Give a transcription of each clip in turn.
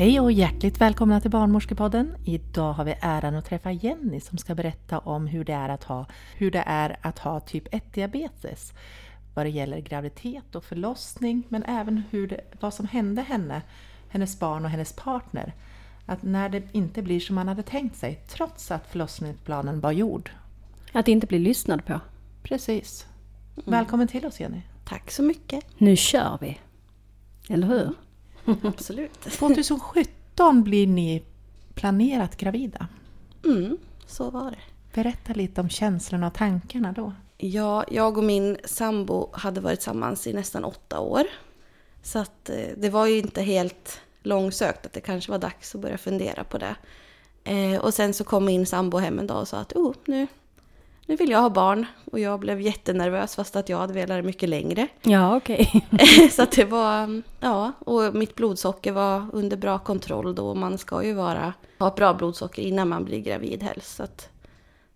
Hej och hjärtligt välkomna till Barnmorskepodden. Idag har vi äran att träffa Jenny som ska berätta om hur det är att ha, hur det är att ha typ 1-diabetes. Vad det gäller graviditet och förlossning men även hur det, vad som hände henne, hennes barn och hennes partner. Att när det inte blir som man hade tänkt sig trots att förlossningsplanen var gjord. Att inte bli lyssnad på. Precis. Välkommen till oss Jenny. Tack så mycket. Nu kör vi! Eller hur? Absolut. 2017 blir ni planerat gravida. Mm, så var det. Berätta lite om känslorna och tankarna då. Ja, jag och min sambo hade varit tillsammans i nästan åtta år. Så att eh, det var ju inte helt långsökt att det kanske var dags att börja fundera på det. Eh, och sen så kom min sambo hem en dag och sa att oh, nu, nu vill jag ha barn. Och jag blev jättenervös fast att jag hade velat det mycket längre. Ja, okej. så att det var, ja, och mitt blodsocker var under bra kontroll då. Man ska ju vara, ha ett bra blodsocker innan man blir gravid helst. Så att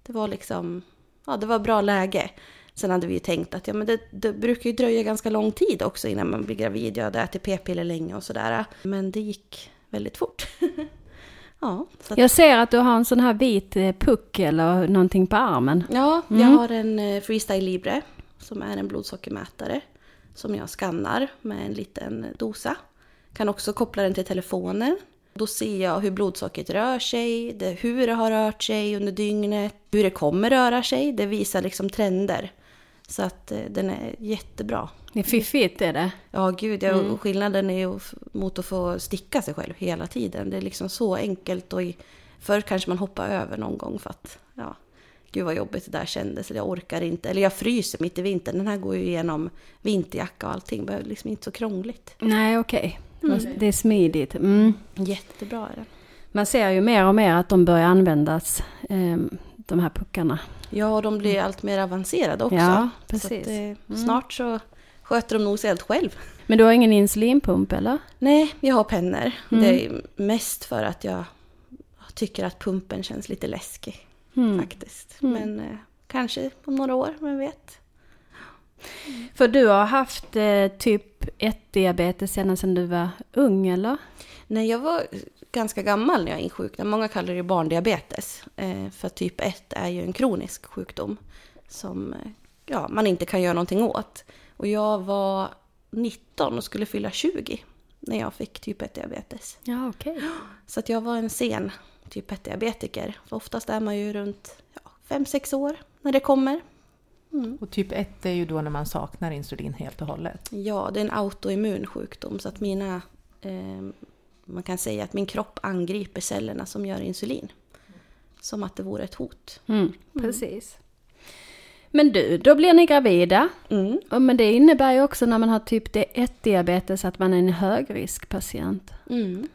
det var liksom, ja det var bra läge. Sen hade vi ju tänkt att ja, men det, det brukar ju dröja ganska lång tid också innan man blir gravid. Jag hade ätit p-piller länge och sådär. Men det gick väldigt fort. ja, att, Jag ser att du har en sån här vit eh, puck eller någonting på armen. ja, jag Mm. har en eh, Freestyle Libre som är en blodsockermätare. Som jag skannar med en liten dosa. Kan också koppla den till telefonen. Då ser jag hur blodsockret rör sig, det, hur det har rört sig under dygnet, hur det kommer röra sig. Det visar liksom trender. Så att eh, den är jättebra. Det är fiffigt är det. Ja, gud, ja, och skillnaden är ju mot att få sticka sig själv hela tiden. Det är liksom så enkelt och i, förr kanske man hoppar över någon gång för att, ja, gud vad jobbigt det där kändes. Eller jag orkar inte, eller jag fryser mitt i vintern. Den här går ju igenom vinterjacka och allting. Det är liksom inte så krångligt. Nej, okej. Det är smidigt. Mm. Jättebra är den. Man ser ju mer och mer att de börjar användas, eh, de här puckarna. Ja, och de blir allt mer avancerade också. Ja, Så precis. att, eh, Snart så sköter de nog sig helt själv. Men du har ingen insulinpump eller? Nej, jag har pennor. Det är mest för att jag tycker att pumpen känns lite läskig. Faktiskt. Men eh, kanske om några år, vem vet. För du har haft eh, typ 1-diabetes ända sedan du var ung eller? Nej, jag var ganska gammal när jag insjuknade. Många kallar det barndiabetes. Eh, för typ 1 är ju en kronisk sjukdom som eh, ja, man inte kan göra någonting åt. Och jag var 19 och skulle fylla 20 när jag fick typ 1-diabetes. Ja, okej. Så att jag var en sen typ 1-diabetiker. För oftast är man ju runt 5-6 år när det kommer. Och typ 1 är ju då när man saknar insulin helt och hållet. Ja, det är en autoimmun sjukdom så att mina... Eh, man kan säga att min kropp angriper cellerna som gör insulin. Som att det vore ett hot. Mm, precis. Men du, då blir ni gravida. Mm. Och Men det innebär ju också när man har typ 1-diabetes att man är en högriskpatient. Mm.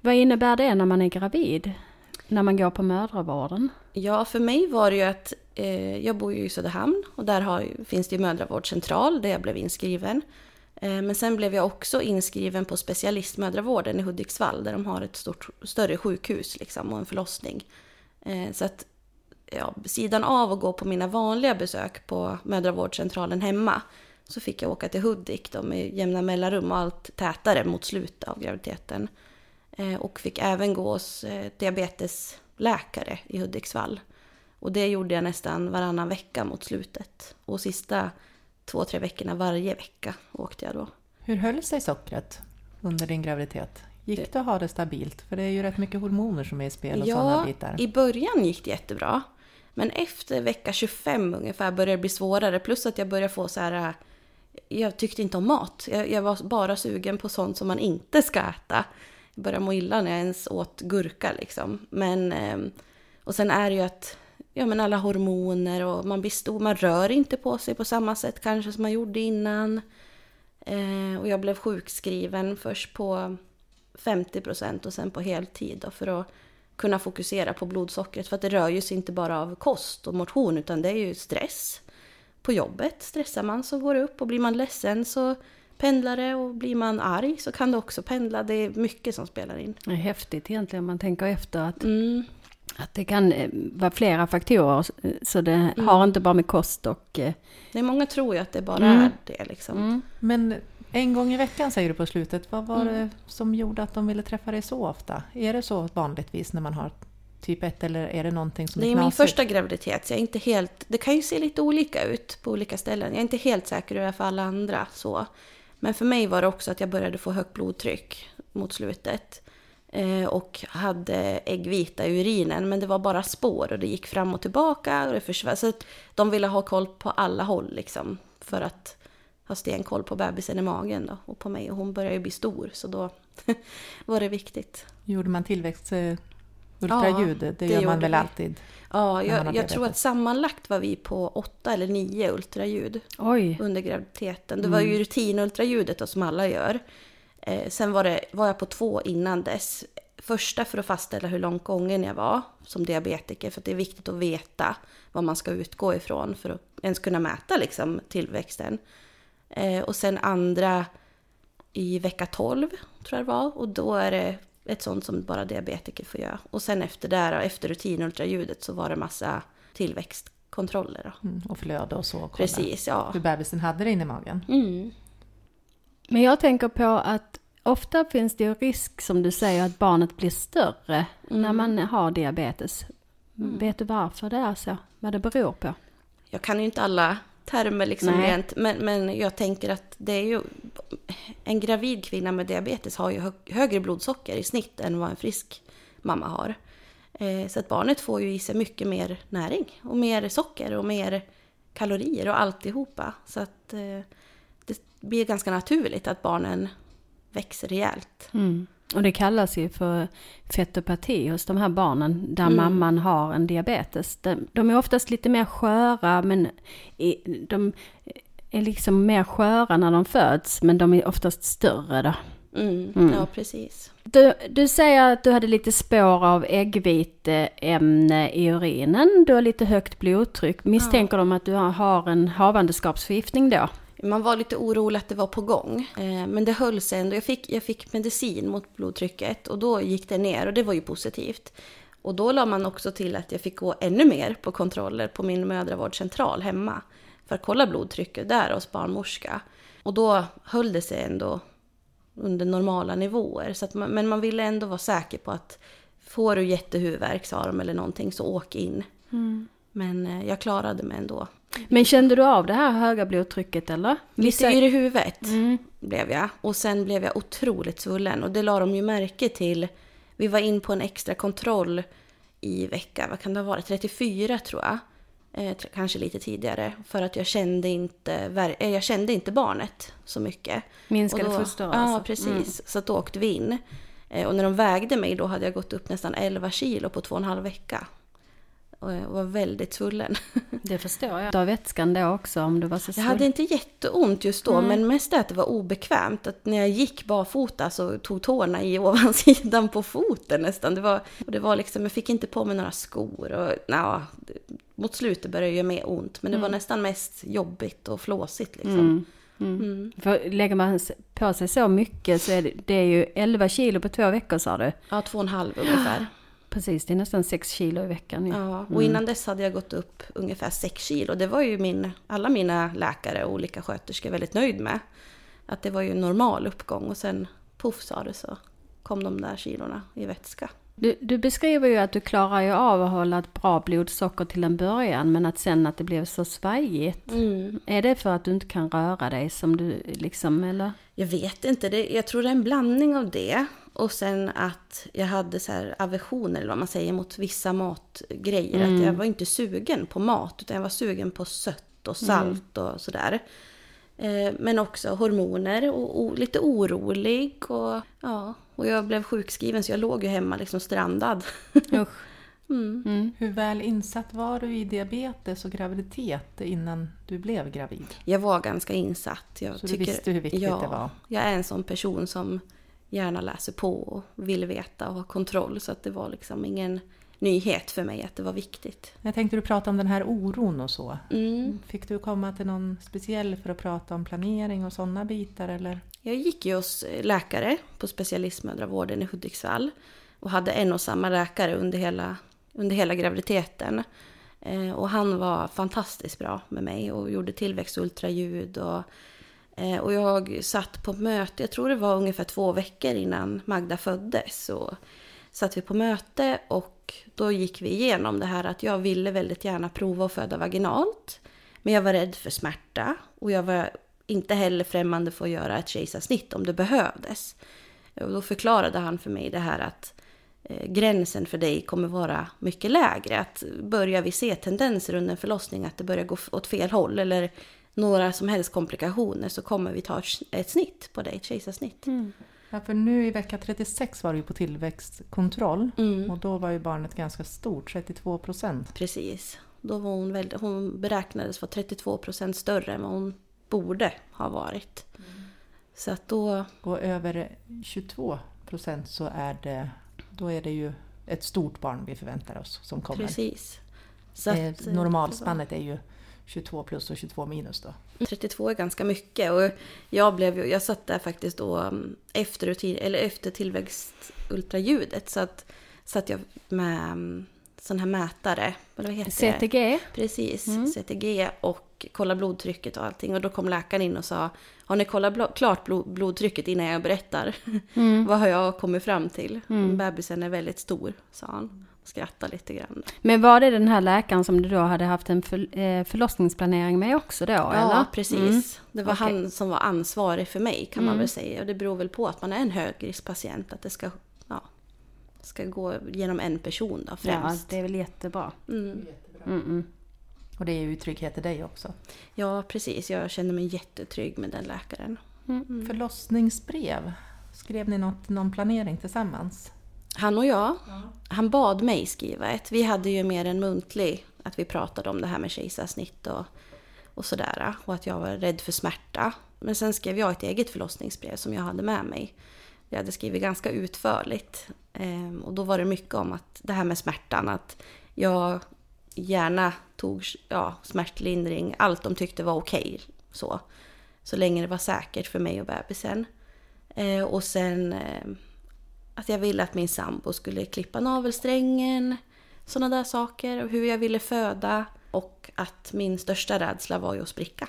Vad innebär det när man är gravid? När man går på mödravården? Ja, för mig var det ju att eh, jag bor ju i Söderhamn och där har, finns det ju mödravårdscentral där jag blev inskriven. Eh, men sen blev jag också inskriven på specialistmödravården i Hudiksvall där de har ett stort, större sjukhus liksom, och en förlossning. Eh, så att ja, sidan av att gå på mina vanliga besök på mödravårdscentralen hemma så fick jag åka till Hudik då, med jämna mellanrum och allt tätare mot slutet av graviditeten. Eh, och fick även gå hos diabetesläkare i Hudiksvall. Och det gjorde jag nästan varannan vecka mot slutet. Och sista två, tre veckorna varje vecka åkte jag då. Hur höll sig sockret under din graviditet? Gick det att ha det stabilt? För det är ju rätt mycket hormoner som är i spel och sådana Ja, bitar. i början gick det jättebra. Men efter vecka 25 ungefär började det bli svårare. Plus att jag började få så här... äh, Jag tyckte inte om mat. Jag, jag var bara sugen på sånt som man inte ska äta. Jag började må illa när jag ens åt gurka liksom. Men... ehm, Och sen är det ju att... Ja men alla hormoner och man blir stor. Man rör inte på sig på samma sätt kanske som man gjorde innan. Eh, och jag blev sjukskriven först på 50% och sen på heltid då, för att kunna fokusera på blodsockret. För att det rör ju sig inte bara av kost och motion utan det är ju stress. På jobbet stressar man så går det upp och blir man ledsen så pendlar det och blir man arg så kan det också pendla. Det är mycket som spelar in. Det är häftigt egentligen om man tänker efter att, Mm. Att det kan eh, vara flera faktorer. eh, Så det har inte bara med kost och... eh, är många tror ju att det bara Mm. är det liksom. Men En gång i veckan säger du på slutet. Vad var Mm. det som gjorde att de ville träffa dig så ofta? Är det så vanligtvis när man har typ 1 eller är det någonting som Det är är min första graviditet, så jag är inte helt... Det kan ju se lite olika ut på olika ställen. Jag är inte helt säker hur det är för alla andra. Så. Men för mig var det också att jag började få högt blodtryck mot slutet. Eh, och hade äggvita i urinen, men det var bara spår och det gick fram och tillbaka och det försvann. Så de ville ha koll på alla håll liksom. För att ha stenkoll på bebisen i magen då, och på mig. Och hon började ju bli stor, så då var det viktigt. Gjorde man tillväxt ultraljud? det, det gör man väl vi. alltid? Ja, jag, jag tror att sammanlagt var vi på åtta eller nio ultraljud Oj. under graviditeten. Det var ju rutinultraljudet då, som alla gör. Eh, sen var, det, var jag på två innan dess. Första för att fastställa hur långt gången jag var som diabetiker. För det är viktigt att veta vad man ska utgå ifrån för att ens kunna mäta liksom, tillväxten. Eh, och sen andra i vecka 12 tror jag det var. Och då är det ett sånt som bara diabetiker får göra. Och sen efter det, då, efter rutinultraljudet så var det massa tillväxtkontroller. Mm, och flöde och så? kolla Precis, ja. Hur bebisen hade det inne i magen? Mm. Men jag tänker på att ofta finns det ju risk som du säger att barnet blir större när man har diabetes. Vet du varför det är så? Vad det beror på? Jag kan ju inte alla termer liksom Nej. rent, men, men jag tänker att det är ju... En gravid kvinna med diabetes har ju hö, högre blodsocker i snitt än vad en frisk mamma har. Eh, så att barnet får ju i sig mycket mer näring och mer socker och mer kalorier och alltihopa. Så att eh, blir ganska naturligt att barnen växer rejält. Mm. Och det kallas ju för fetopati hos de här barnen där mamman har en diabetes. De, de är oftast lite mer sköra men de är liksom mer sköra när de föds men de är oftast större då. Mm, Ja, precis. Du, du säger att du hade lite spår av äggviteämne i urinen. Du har lite högt blodtryck. Misstänker de att du har- har en havandeskapsförgiftning då? Man var lite orolig att det var på gång. Eh, men det höll sig ändå. Jag fick, jag fick medicin mot blodtrycket och då gick det ner och det var ju positivt. Och då la man också till att jag fick gå ännu mer på kontroller på min mödravårdscentral hemma. För att kolla blodtrycket där hos barnmorska. Och då höll det sig ändå under normala nivåer. Så man, men man ville ändå vara säker på att får du jättehuvudvärk sa de eller någonting så åk in. Men eh, jag klarade mig ändå. Men kände du av det här höga blodtrycket eller? Lite yr i huvudet Mm. blev jag. Och sen blev jag otroligt svullen. Och det la de ju märke till. Vi var in på en extra kontroll i vecka, vad kan det ha varit, 34 tror jag. Eh, kanske lite tidigare. För att jag kände inte, eh, jag kände inte barnet så mycket. Minskade foster Ja, alltså. precis. Så att då åkte vi in. Eh, och när de vägde mig då hade jag gått upp nästan 11 kilo på två och en halv vecka. Och jag var väldigt svullen. Det förstår jag. Du vätskan då också om du var så Jag svullen. hade inte jätteont just då, men mest att det var obekvämt. Att när jag gick barfota så tog tårna i ovansidan på foten nästan. Det var, och det var liksom, jag fick inte på mig några skor. Och, det- mot slutet började det göra mer ont, men det var nästan mest jobbigt och flåsigt. Liksom. Mm. För lägger man på sig så mycket så är det, det är ju 11 kilo på två veckor sa du. Ja, två och en halv ungefär. Precis, det är nästan 6 kilo i veckan. Ja. Ja, och innan dess hade jag gått upp ungefär 6 kilo. Det var ju min, alla mina läkare och olika sköterskor väldigt nöjd med. Att det var ju en normal uppgång och sen poff sa det så kom de där kilorna i vätska. Du, du beskriver ju att du klarar ju av att hålla ett bra blodsocker till en början men att sen att det blev så svajigt. Är det för att du inte kan röra dig som du liksom, eller? Jag vet inte, det, jag tror det är en blandning av det. Och sen att jag hade så här aversioner, eller vad man säger, mot vissa matgrejer. Att jag var inte sugen på mat, utan jag var sugen på sött och salt och sådär. Eh, men också hormoner och, och lite orolig. Och, ja, och jag blev sjukskriven så jag låg ju hemma liksom strandad. Usch. Hur väl insatt var du i diabetes och graviditet innan du blev gravid? Jag var ganska insatt. Jag Så du visste hur viktigt ja, det var? Jag är en sån person som gärna läser på och vill veta och ha kontroll. Så att det var liksom ingen nyhet för mig att det var viktigt. Jag tänkte du prata om den här oron och så. Mm. Fick du komma till någon speciell för att prata om planering och sådana bitar eller? Jag gick ju hos eh, läkare på specialistmödravården i Hudiksvall. Och hade en och samma läkare under hela, under hela graviditeten. Eh, och han var fantastiskt bra med mig och gjorde tillväxtultraljud och Eh, och jag satt på möte, jag tror det var ungefär två veckor innan Magda föddes. Så satt vi på möte och då gick vi igenom det här att jag ville väldigt gärna prova att föda vaginalt. Men jag var rädd för smärta och jag var inte heller främmande för att göra ett kejsarsnitt om det behövdes. Och då förklarade han för mig det här att eh, gränsen för dig kommer vara mycket lägre. Att börjar vi se tendenser under en förlossning att det börjar gå åt fel håll eller några som helst komplikationer så kommer vi ta ett, ett snitt på dig, ett kejsarsnitt. Mm. Ja, för nu i vecka 36 var det ju på tillväxtkontroll Mm. och då var ju barnet ganska stort, 32 procent. Precis. Då var hon, väldigt, hon beräknades vara 32 procent större än vad hon borde ha varit. Så att då, Och över 22 procent så är det, då är det ju ett stort barn vi förväntar oss som kommer. precis. Så Eh, att, normalspannet är ju 22 plus och 22 minus då. 32 är ganska mycket och jag blev jag satt där faktiskt då mm, efter, eller efter tillväxtultraljudet så att satt jag med mm, sån här mätare, eller vad heter det? CTG. Precis, CTG och kolla blodtrycket och allting och då kom läkaren in och sa Har ni kollat blo- klart blod, blodtrycket innan jag berättar? Vad har jag kommit fram till? Bebisen är väldigt stor, sa han. Skrattade lite grann. Men var det den här läkaren som du då hade haft en för, eh, förlossningsplanering med också då? Ja, eller? precis. Mm. Det var Okej. han som var ansvarig för mig kan man Mm. väl säga. Och det beror väl på att man är en högriskpatient. Att det ska, ska gå genom en person då Ja, främst. det är väl jättebra. Mm. Mm, mm. Och det är ju trygghet i dig också. Ja, precis. Jag känner mig jättetrygg med den läkaren. Mm. Förlossningsbrev, skrev ni något, någon planering tillsammans? Han och jag, han bad mig skriva ett. Vi hade ju mer en muntlig, att vi pratade om det här med kejsarsnitt och, och sådär. Och att jag var rädd för smärta. Men sen skrev jag ett eget förlossningsbrev som jag hade med mig. Jag hade skrivit ganska utförligt. Ehm, och då var det mycket om att det här med smärtan, att jag gärna tog ja, smärtlindring, allt de tyckte var okej. så. så länge det var säkert för mig och bebisen. Eh, och sen eh, att jag ville att min sambo skulle klippa navelsträngen, sådana där saker, och hur jag ville föda. Och att min största rädsla var ju att spricka,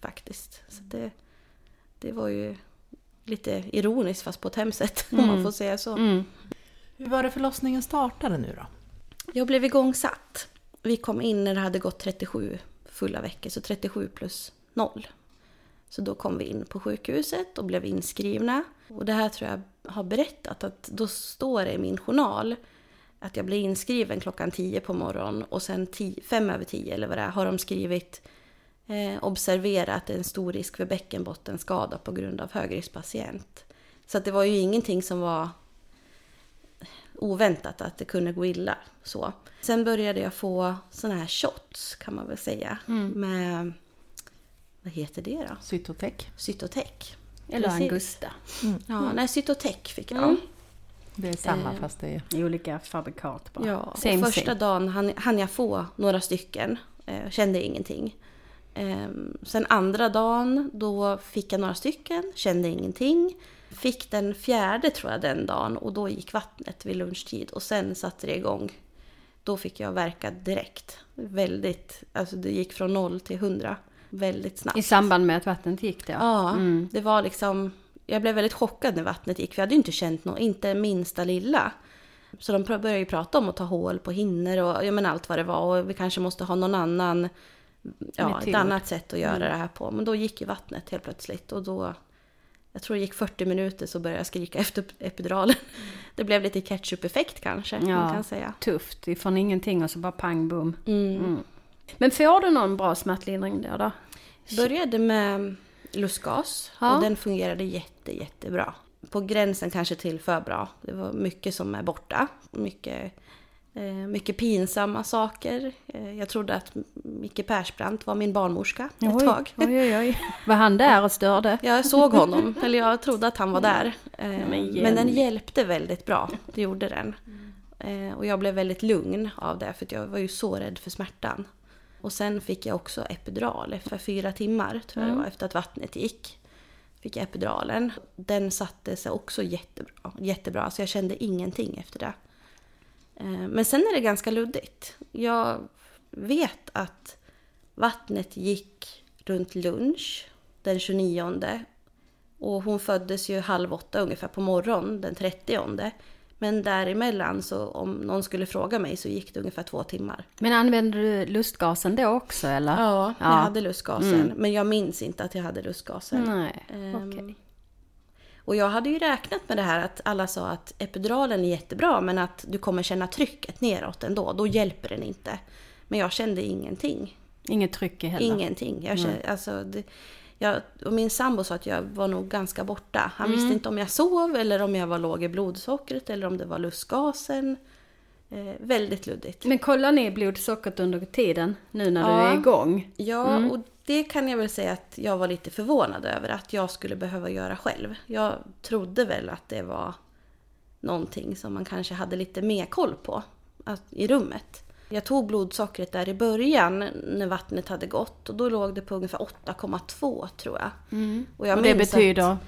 faktiskt. Så det, det var ju lite ironiskt fast på ett hemskt sätt, om man får säga så. Mm. Hur var det förlossningen startade nu då? Jag blev igångsatt. Vi kom in när det hade gått 37 fulla veckor, så 37 plus 0. Så då kom vi in på sjukhuset och blev inskrivna. Och det här tror jag har berättat att då står det i min journal att jag blev inskriven klockan 10 på morgonen och sen 10, fem över 10 eller vad det är har de skrivit eh, observera att det är en stor risk för bäckenbottenskada på grund av högriskpatient. Så att det var ju ingenting som var oväntat att det kunde gå illa. Så. Sen började jag få såna här shots kan man väl säga. Med, vad heter det då? Cytotec? Cytotec. Eller Precis. Angusta. Ja, nej, Cytotec fick jag. Mm. Det är samma Eh, fast det är... I olika fabrikat bara. Ja, Same, första same. dagen hann, hann jag få några stycken. Eh, kände ingenting. Eh, sen andra dagen, då fick jag några stycken, kände ingenting. Fick den fjärde tror jag den dagen och då gick vattnet vid lunchtid och sen satte det igång. Då fick jag verka direkt. Väldigt, alltså det gick från noll till hundra väldigt snabbt. I samband med att vattnet gick då? Ja, Mm. det var liksom... Jag blev väldigt chockad när vattnet gick, för jag hade ju inte känt något, inte minsta lilla. Så de började ju prata om att ta hål på hinnor och ja, men allt vad det var. Och vi kanske måste ha någon annan, ja, ett annat sätt att göra det här på. Men då gick ju vattnet helt plötsligt och då... Jag tror det gick 40 minuter så började jag skrika efter epiduralen. Det blev lite ketchup-effekt kanske, man Ja. kan säga. Tufft, ifrån ingenting och så bara pang bom. Mm. Mm. Men får du någon bra smärtlindring då? då? Började med lustgas Ja. och den fungerade jätte, jättebra. På gränsen kanske till för bra. Det var mycket som är borta. Mycket, mycket pinsamma saker. Eh, jag trodde att Micke Persbrandt var min barnmorska ett Oj, tag. Oj, oj, oj. Var han där och störde? Jag såg honom, eller jag trodde att han var där. Eh, men men den hjälpte väldigt bra, det gjorde den. Eh, och jag blev väldigt lugn av det, för att jag var ju så rädd för smärtan. Och sen fick jag också epidural efter fyra timmar, tror jag det var, efter att vattnet gick. Fick jag epiduralen. Den satte sig också jättebra, jättebra, så jag kände ingenting efter det. Eh, Men sen är det ganska luddigt. Jag vet att vattnet gick runt lunch den 29 och hon föddes ju halv åtta ungefär på morgonen den 30. Men däremellan så om någon skulle fråga mig så gick det ungefär två timmar. Men använde du lustgasen då också eller? Ja, jag Ja. hade lustgasen. Mm. Men jag minns inte att jag hade lustgasen. Nej, Ehm, okej. Och jag hade ju räknat med det här att alla sa att epiduralen är jättebra men att du kommer känna trycket neråt ändå. Då hjälper den inte. Men jag kände ingenting. Inget tryck i heller? Ingenting. Jag kände, alltså, det, jag, och min sambo sa att jag var nog ganska borta. Han Mm. visste inte om jag sov eller om jag var låg i blodsockret eller om det var lustgasen. Eh, väldigt luddigt. Men kollar ni blodsockret under tiden nu när du Ja. är igång? Ja, Mm. och det kan jag väl säga att jag var lite förvånad över att jag skulle behöva göra själv. Jag trodde väl att det var någonting som man kanske hade lite mer koll på att, i rummet. Jag tog blodsockret där i början när vattnet hade gått och då låg det på ungefär 8,2 tror jag. Och, jag Mm. Och det betyder? Att,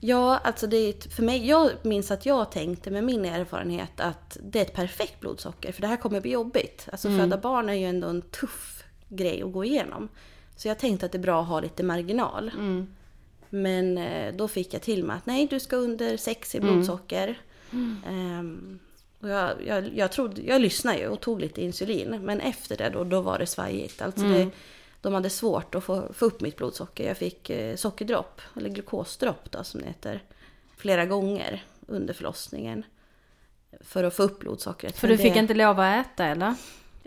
ja, alltså det är för mig, jag minns att jag tänkte med min erfarenhet att det är ett perfekt blodsocker för det här kommer bli jobbigt. Alltså Mm. föda barn är ju ändå en tuff grej att gå igenom. Så jag tänkte att det är bra att ha lite marginal. Mm. Men eh, då fick jag till mig att nej, du ska under 6 Mm. i blodsocker. Ehm, och jag, jag, jag, trodde, jag lyssnade ju och tog lite insulin. Men efter det då, då var det svajigt. Alltså Mm. det, de hade svårt att få, få upp mitt blodsocker. Jag fick eh, sockerdropp, eller glukosdropp då som det heter. Flera gånger under förlossningen. För att få upp blodsockret. För Men du fick det, inte lov att äta eller?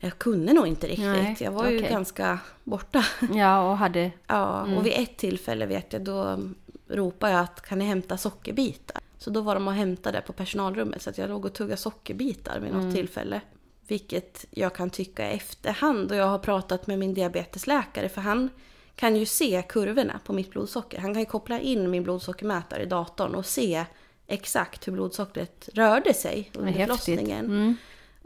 Jag kunde nog inte riktigt. Nej, jag var ju okej. ganska borta. Ja, och hade... Ja, Mm. och vid ett tillfälle vet jag, då ropade jag att kan ni hämta sockerbitar? Så då var de och hämtade på personalrummet så att jag låg och tuggade sockerbitar vid Mm. något tillfälle. Vilket jag kan tycka i efterhand och jag har pratat med min diabetesläkare för han kan ju se kurvorna på mitt blodsocker. Han kan ju koppla in min blodsockermätare i datorn och se exakt hur blodsockret rörde sig under förlossningen. Mm.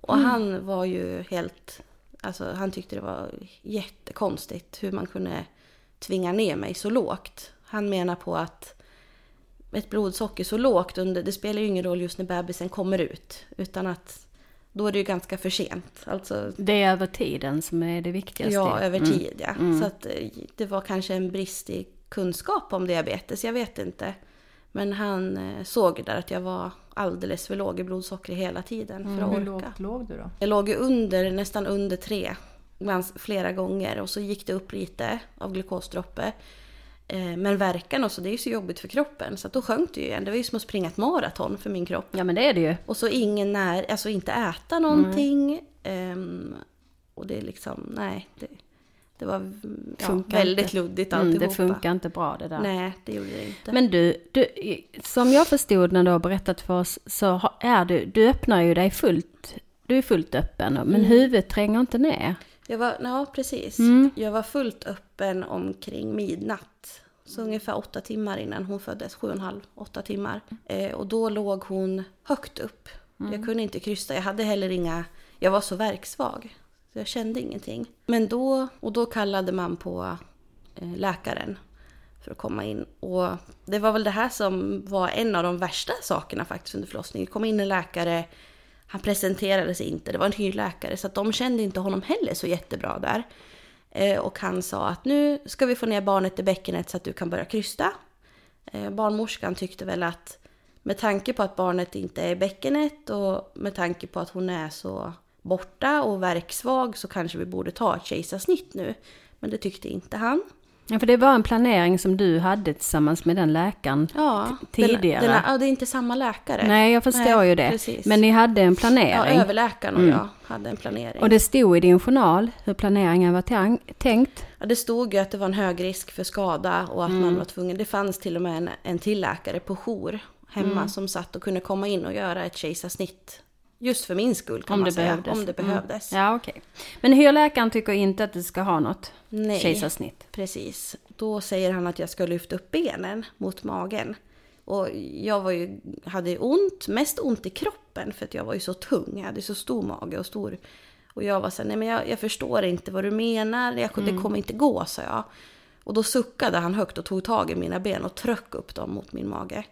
Och han var ju helt... Alltså han tyckte det var jättekonstigt hur man kunde tvinga ner mig så lågt. Han menar på att ett blodsocker så lågt under, det spelar ju ingen roll just när bebisen kommer ut. Utan att då är det ju ganska för sent. Alltså, Det är över tiden som är det viktigaste. ja, över Mm. tid ja. Så att eh, det var kanske en brist i kunskap om diabetes, jag vet inte. Men han eh, såg där att jag var alldeles för låg i blodsocker hela tiden för att Hur orka. lågt låg du då? Jag låg under, nästan under tre flera gånger och så gick det upp lite av glukosdroppe. Eh, Men verkan och så, det är ju så jobbigt för kroppen så att då sjönk det ju igen. Det var ju som att springa ett maraton för min kropp. Ja, men det är det ju. Och så ingen när, alltså inte äta någonting. Ehm, och det är liksom, nej. Det, det var mm, ja, väldigt inte. luddigt Mm, alltihopa. det funkar inte bra det där. Nej, det gjorde det inte. Men du, du, som jag förstod när du har berättat för oss så är du, du öppnar ju dig fullt, du är fullt öppen, men Mm. huvudet tränger inte ner. Jag var, ja precis. Mm. Jag var fullt öppen omkring midnatt. Så ungefär åtta timmar innan hon föddes, sju och en halv, åtta timmar. Eh, och då låg hon högt upp. Jag kunde inte krysta, jag hade heller inga, jag var så verksvag. Så jag kände ingenting. Men då, och då kallade man på eh, läkaren för att komma in. Och det var väl det här som var en av de värsta sakerna faktiskt under förlossningen. Det kom in en läkare, han presenterade sig inte, det var en hyrläkare, så att de kände inte honom heller så jättebra där. Eh, och han sa att nu ska vi få ner barnet i bäckenet så att du kan börja krysta. Eh, barnmorskan tyckte väl att med tanke på att barnet inte är i bäckenet och med tanke på att hon är så borta och verksvag så kanske vi borde ta ett kejsarsnitt nu. Men det tyckte inte han. Ja, för det var en planering som du hade tillsammans med den läkaren. Ja, Tidigare. Den, den, ja, det är inte samma läkare. Nej, jag förstår Nej, ju det. precis. Men ni hade en ja, planering. överläkaren och jag hade en planering. och det stod i din journal hur planeringen var tänkt. Ja, det stod ju att det var en hög risk för skada och att Mm. man var tvungen. Det fanns till och med en, en till läkare på jour hemma Mm. som satt och kunde komma in och göra ett kejsarsnitt. Just för min skull kan Om man säga. behövdes. Om det Mm. behövdes. Ja, okej. Men hyrläkaren tycker inte att du ska ha något Nej, kejsarsnitt. precis. Då säger han att jag ska lyfta upp benen mot magen. Och jag var ju, hade ju ont, mest ont i kroppen för att jag var ju så tung. Jag hade så stor mage och stor... Och jag var så här, nej men jag, jag förstår inte vad du menar, jag, det kommer inte gå, sa jag. Och då suckade han högt och tog tag i mina ben och tryckte upp dem mot min mage.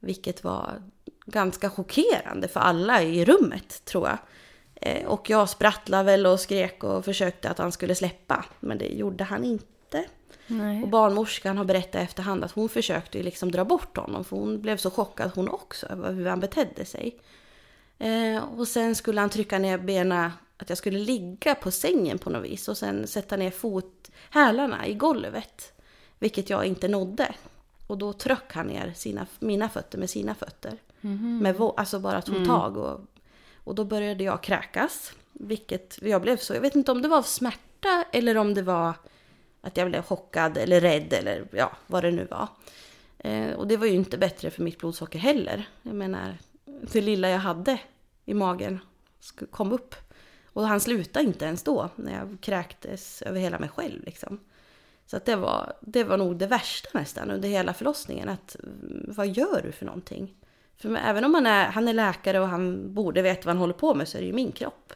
Vilket var ganska chockerande för alla i rummet, tror jag. Eh, Och jag sprattlade väl och skrek och försökte att han skulle släppa, men det gjorde han inte. Nej. Och barnmorskan har berättat efterhand att hon försökte liksom dra bort honom för hon blev så chockad hon också över hur han betedde sig. Eh, och sen skulle han trycka ner benen, att jag skulle ligga på sängen på något vis och sen sätta ner fot, hälarna i golvet. Vilket jag inte nådde. Och då tryck han ner sina, mina fötter med sina fötter. Med vå- alltså bara tog tag och, och då började jag kräkas. Vilket jag blev så, jag vet inte om det var av smärta eller om det var att jag blev chockad eller rädd eller ja, vad det nu var. Eh, och det var ju inte bättre för mitt blodsocker heller. Jag menar, det lilla jag hade i magen kom upp. Och han slutade inte ens då, när jag kräktes över hela mig själv. Liksom. Så att det, var, det var nog det värsta nästan under hela förlossningen. Att, mm, vad gör du för någonting? För även om han är, han är läkare och han borde veta vad han håller på med så är det ju min kropp.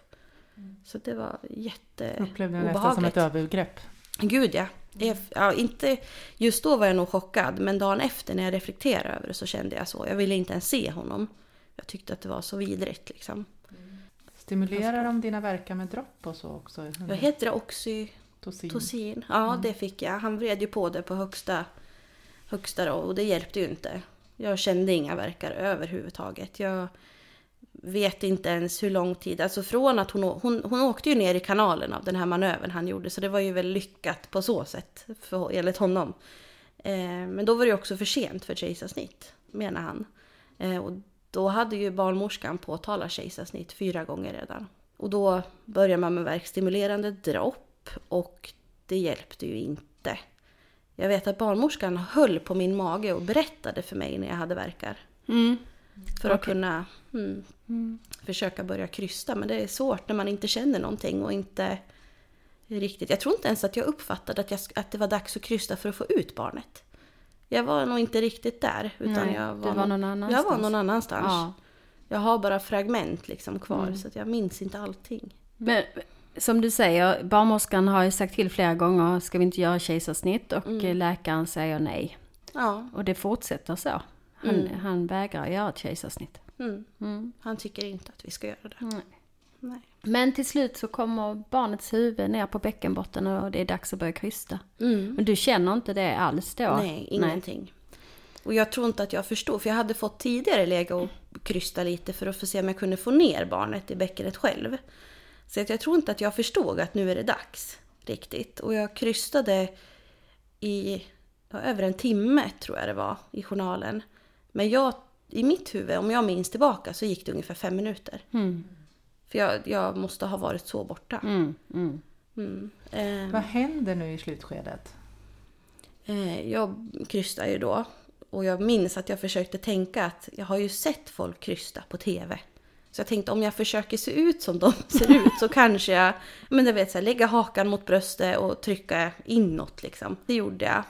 Så det var Upplevde det nästan som jätteobehagligt. ett övergrepp. Gud ja. Ja. Inte, just då var jag nog chockad, men dagen efter när jag reflekterade över det så kände jag så. Jag ville inte ens se honom. Jag tyckte att det var så vidrigt liksom. Stimulerar de dina verkar med dropp och så också? Vad heter det? Oxytocin? Tosin. Ja, det fick jag. Han vred ju på det på högsta, högsta då, och det hjälpte ju inte. Jag kände inga verkar överhuvudtaget. Jag vet inte ens hur lång tid, alltså från att hon, hon, hon åkte ju ner i kanalen av den här manövern han gjorde, så det var ju väl lyckat på så sätt, för, enligt honom. Eh, men då var det också för sent för kejsarsnitt, menar han. Eh, och då hade ju barnmorskan påtalat kejsarsnitt fyra gånger redan. Och då börjar man med verkstimulerande dropp och det hjälpte ju inte. Jag vet att barnmorskan höll på min mage och berättade för mig när jag hade verkar. Mm. För att kunna mm, försöka börja krysta. Men det är svårt när man inte känner någonting och inte riktigt... Jag tror inte ens att jag uppfattade att, jag, att det var dags att krysta för att få ut barnet. Jag var nog inte riktigt där. Utan Nej, jag var, var någon annanstans. Jag var någon annanstans. Ja. Jag har bara fragment liksom kvar så att jag minns inte allting. Men som du säger, barnmorskan har ju sagt till flera gånger, ska vi inte göra kejsarsnitt? Och eh, läkaren säger nej. Ja, Och det fortsätter så. Han, han vägrar göra ett kejsarsnitt. mm. han tycker inte att vi ska göra det. Nej. Nej. Men till slut så kommer barnets huvud ner på bäckenbotten och det är dags att börja krysta. Men du känner inte det alls då? Mm. Nej, ingenting. Och jag tror inte att jag förstod, för jag hade fått tidigare lägga och krysta lite för att få se om jag kunde få ner barnet i bäckenet själv. Så att jag tror inte att jag förstod att nu är det dags riktigt. Och jag krystade i ja, över en timme tror jag det var i journalen. Men jag, i mitt huvud, om jag minns tillbaka, så gick det ungefär fem minuter. För jag, jag måste ha varit så borta. Mm, mm. Mm. Eh, Vad händer nu i slutskedet? Eh, jag krystar ju då. Och jag minns att jag försökte tänka att jag har ju sett folk krysta på TV. Så jag tänkte om jag försöker se ut som de ser ut så kanske jag, men du vet så här, lägga hakan mot bröstet och trycka inåt liksom. Det gjorde jag.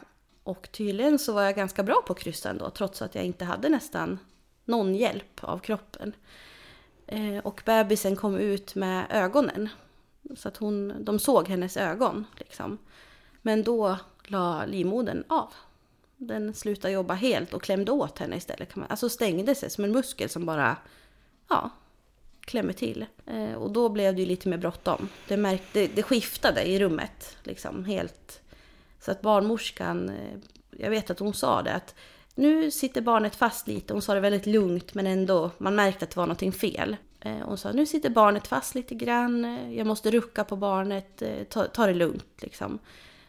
Och tydligen så var jag ganska bra på att kryssa ändå, trots att jag inte hade nästan någon hjälp av kroppen. Eh, och bebisen kom ut med ögonen. Så att hon, de såg hennes ögon liksom. Men då la livmodern av. Den slutade jobba helt och klämde åt henne istället. Alltså stängde sig som en muskel som bara, ja, klämmer till. Eh, och då blev det ju lite mer bråttom. Det, märkte, det skiftade i rummet, liksom helt. Så att barnmorskan, eh, jag vet att hon sa det att nu sitter barnet fast lite. Hon sa det väldigt lugnt men ändå, man märkte att det var någonting fel. Eh, Hon sa nu sitter barnet fast lite grann, jag måste rucka på barnet, eh, ta, ta det lugnt liksom.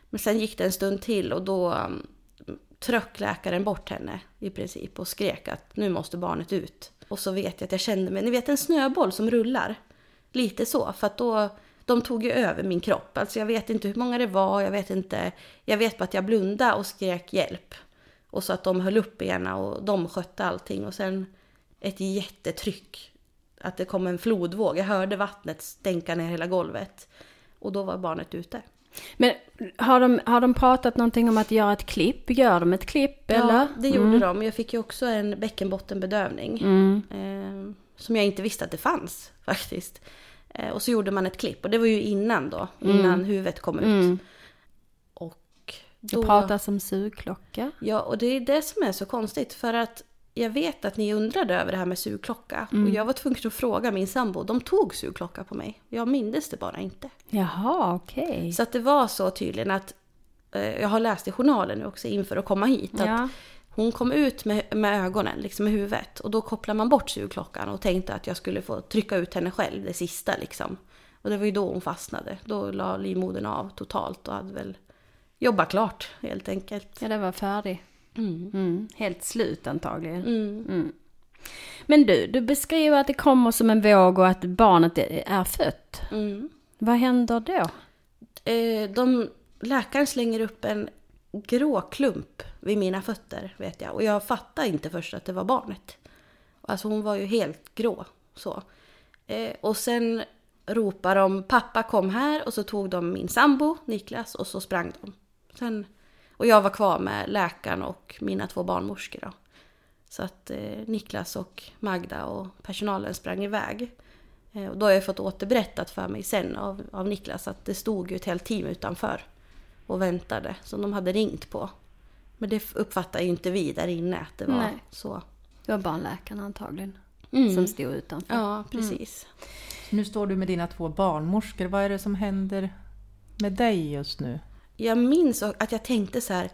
Men sen gick det en stund till och då mm, um, tröck läkaren bort henne i princip och skrek att nu måste barnet ut. Och så vet jag att jag kände mig, ni vet en snöboll som rullar. Lite så, för att då, de tog ju över min kropp. Alltså jag vet inte hur många det var, jag vet inte. Jag vet bara att jag blundade och skrek hjälp. Och så att de höll upp benen och de skötte allting. Och sen ett jättetryck. Att det kom en flodvåg. Jag hörde vattnet stänka ner hela golvet. Och då var barnet ute. Men har de, har de pratat någonting om att göra ett klipp? Gör de ett klipp eller? Ja, det gjorde de. Jag fick ju också en bäckenbottenbedövning. Mm. Eh, som jag inte visste att det fanns faktiskt. Eh, och så gjorde man ett klipp och det var ju innan då. Innan huvudet kom ut. Mm. Och Det då... pratas om sugklocka. Ja, och det är det som är så konstigt. För att jag vet att ni undrade över det här med sugklocka. Och jag var tvungen att fråga min sambo. De tog sugklocka på mig. Jag mindes det bara inte. Jaha, okej. Så att det var så tydligen att eh, jag har läst i journalen nu också inför att komma hit, att Ja. hon kom ut med, med ögonen, liksom med huvudet. Och då kopplar man bort sugklockan och tänkte att jag skulle få trycka ut henne själv, det sista liksom. Och det var ju då hon fastnade. Då la livmodern av totalt och hade väl jobbat klart helt enkelt. ja, det var färdig. Mm. Mm. Helt slut antagligen. Mm. Mm. Men du, du beskriver att det kommer som en våg och att barnet är fött. Vad händer då? Eh, de, läkaren slänger upp en grå klump vid mina fötter, vet jag. Och jag fattade inte först att det var barnet. Alltså hon var ju helt grå. så. Eh, och sen ropar de pappa kom här och så tog de min sambo Niklas och så sprang de. Sen, och jag var kvar med läkaren och mina två barnmorskor då. Så att eh, Niklas och Magda och personalen sprang iväg. Eh, och då har jag fått återberättat för mig sen av, av Niklas att det stod ju ett helt team utanför och väntade som de hade ringt på. Men det uppfattar ju inte vi där inne att det var Nej. så. Det var barnläkaren antagligen Mm. som stod utanför. Ja, precis. Nu står du med dina två barnmorskor. Vad är det som händer med dig just nu? Jag minns att jag tänkte så här.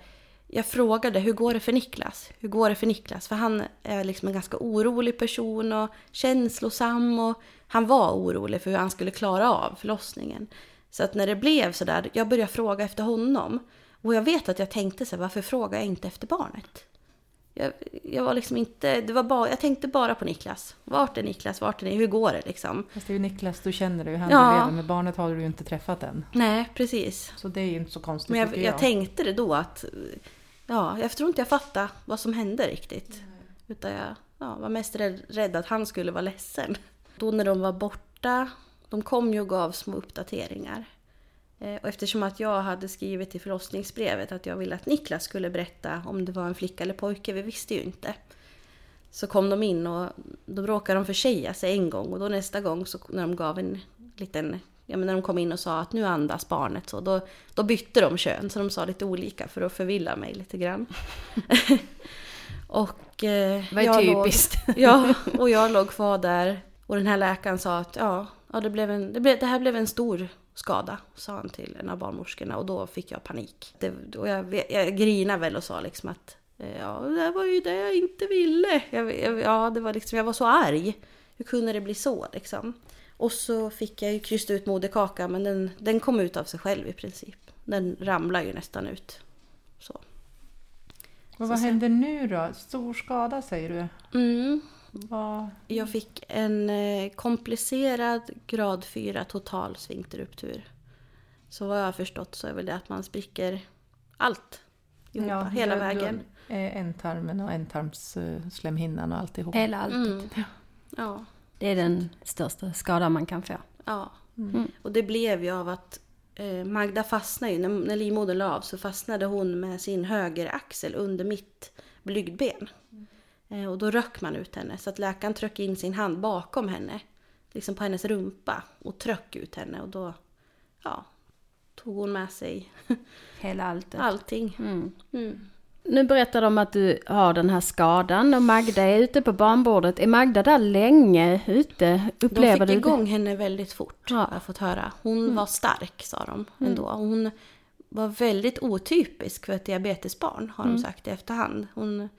Jag frågade hur går det för Niklas? Hur går det för Niklas? För han är liksom en ganska orolig person och känslosam och han var orolig för hur han skulle klara av förlossningen. Så att när det blev så där, jag började fråga efter honom. Och jag vet att jag tänkte så här, varför frågar jag inte efter barnet? Jag, jag var liksom inte, det var bara, jag tänkte bara på Niklas. Vart är Niklas? Vart är ni? Hur går det liksom? Fast det är ju Niklas, du känner ju han Ja. du lever med. Barnet har du ju inte träffat än. Nej, precis. Så det är ju inte så konstigt Men jag, tycker jag tänkte det då att... Ja, jag tror inte jag fattade vad som hände riktigt. Utan jag ja, var mest rädd, rädd att han skulle vara ledsen. Då när de var borta, de kom ju och gav små uppdateringar. Eh, Och eftersom att jag hade skrivit i förlossningsbrevet att jag ville att Niklas skulle berätta om det var en flicka eller pojke, vi visste ju inte. Så kom de in och då råkade de försäga sig en gång och då nästa gång så när de gav en liten, ja men när de kom in och sa att nu andas barnet så då, då bytte de kön så de sa lite olika för att förvilla mig lite grann. och eh, ju jag låg- typiskt. Ja, och jag låg kvar där och den här läkaren sa att ja, ja det, blev en, det, blev, det här blev en stor skada, sa han till en av barnmorskorna och då fick jag panik. Det, och jag, jag grinade väl och sa liksom att eh, ja, det var ju det jag inte ville. Jag, jag, ja, det var liksom, jag var så arg. Hur kunde det bli så liksom? Och så fick jag ju krysta ut moderkakan men den, den kom ut av sig själv i princip. Den ramlade ju nästan ut. Så. Och vad Så- händer nu då? Stor skada säger du? Mm. Vad... Jag fick en eh, komplicerad grad 4 total sfinkterruptur. Så vad jag har förstått så är väl det att man spricker allt. Ihop, hela du- vägen. Ändtarmen och ändtarmsslemhinnan och alltihop. Hela allt. Mm. Ja, Det är den största skadan man kan få. ja. Mm. Och det blev ju av att eh, Magda fastnade ju, när, när livmodern la av så fastnade hon med sin högeraxel under mitt blygdben. Eh, och då röck man ut henne så att läkaren tryckte in sin hand bakom henne. Liksom på hennes rumpa och tryck ut henne och då, ja, tog hon med sig Hela alltet. allting. Mm. Mm. Nu berättar de att du har den här skadan och Magda är ute på barnbordet. Är Magda där länge ute? De Upplever fick du igång henne väldigt fort, Ja. har jag fått höra. Hon var stark, sa de ändå. Hon var väldigt otypisk för ett diabetesbarn, har de sagt i efterhand. Hon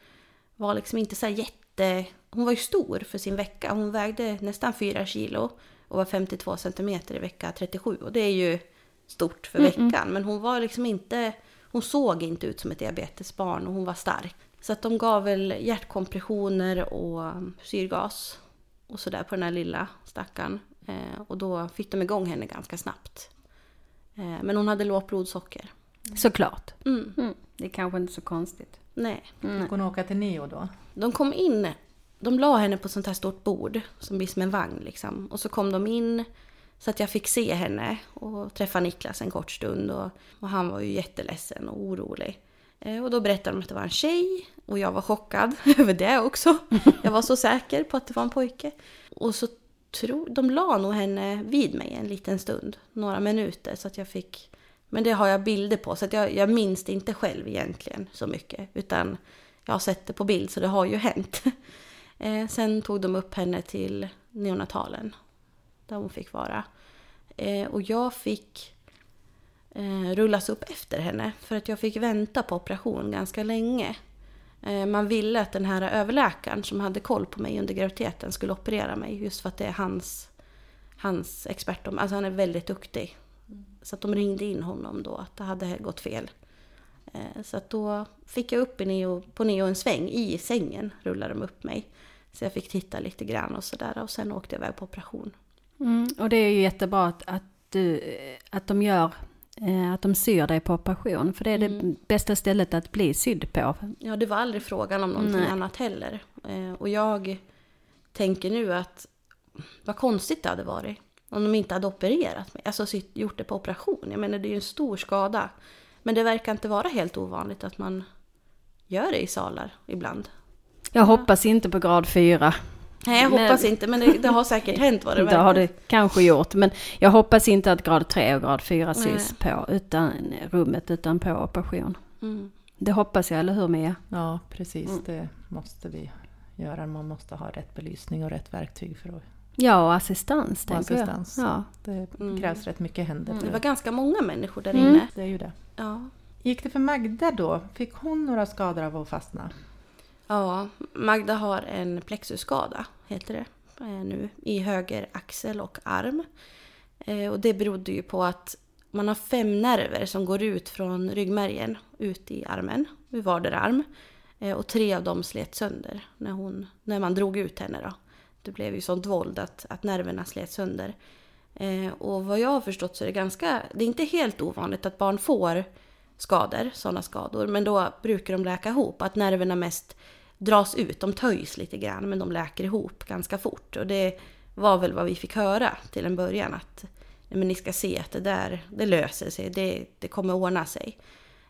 var liksom inte så här jätte... Hon var ju stor för sin vecka. Hon vägde nästan 4 kilo och var 52 centimeter i vecka 37. Och det är ju stort för veckan. Men hon var liksom inte... Hon såg inte ut som ett diabetesbarn och hon var stark. Så att de gav väl hjärtkompressioner och syrgas och sådär på den här lilla stackaren. Eh, och då fick de igång henne ganska snabbt. Eh, men hon hade lågt blodsocker. Såklart. Mm, Mm. Det är kanske inte så konstigt. Nej. Fick hon åka till Neo då? De kom in, de la henne på ett sånt här stort bord som blir som en vagn liksom. Och så kom de in så att jag fick se henne och träffa Niklas en kort stund. Och, och han var ju jätteledsen och orolig. Eh, och då berättade de att det var en tjej och jag var chockad över det också. Jag var så säker på att det var en pojke. Och så tro, de la nog henne vid mig en liten stund, några minuter så att jag fick men det har jag bilder på så att jag, jag minns det inte själv egentligen så mycket utan jag har sett det på bild så det har ju hänt. Eh, sen tog de upp henne till neonatalen där hon fick vara. Eh, och jag fick eh, rullas upp efter henne. För att jag fick vänta på operation ganska länge. Eh, man ville att den här överläkaren som hade koll på mig under graviditeten skulle operera mig. Just för att det är hans, hans expert. Alltså han är väldigt duktig. Så att de ringde in honom då att det hade gått fel. Eh, så att då fick jag upp neo, på Neo en sväng i sängen, rullade de upp mig. Så jag fick titta lite grann och sådär och sen åkte jag iväg på operation. Mm, och det är ju jättebra att, att, du, att de gör eh, att de syr dig på operation, för det är mm. det bästa stället att bli sydd på. Ja, det var aldrig frågan om någonting Nej. annat heller. Eh, och jag tänker nu att vad konstigt det hade varit om de inte hade opererat mig, alltså gjort det på operation. Jag menar det är ju en stor skada. Men det verkar inte vara helt ovanligt att man gör det i salar ibland. Jag hoppas inte på grad 4. Nej, jag hoppas men, inte, men det, det, har säkert hänt vad det verkar. Det har det kanske gjort, men jag hoppas inte att grad 3 och grad 4 sys på utan, rummet utan på operation. Mm. Det hoppas jag, eller hur Mia? Ja, precis. Mm. Det måste vi göra. Man måste ha rätt belysning och rätt verktyg för att Ja, och assistans. Och assistans. Ja. Det mm. krävs rätt mycket händer. Mm. Det var ganska många människor där mm. inne. Det är ju det. Ja. Gick det för Magda då? Fick hon några skador av att fastna? Ja, Magda har en plexusskada, heter det eh, nu, i höger axel och arm. Eh, och det berodde ju på att man har fem nerver som går ut från ryggmärgen ut i armen, ur vardera arm. Eh, och tre av dem slet sönder när, hon, när man drog ut henne. Då. Det blev ju sånt våld att, att nerverna slet sönder. Eh, och vad jag har förstått så är det ganska, det är inte helt ovanligt att barn får skador, sådana skador. Men då brukar de läka ihop, att nerverna mest dras ut. De töjs lite grann men de läker ihop ganska fort. Och det var väl vad vi fick höra till en början att men ni ska se att det där, det löser sig, det, det kommer ordna sig.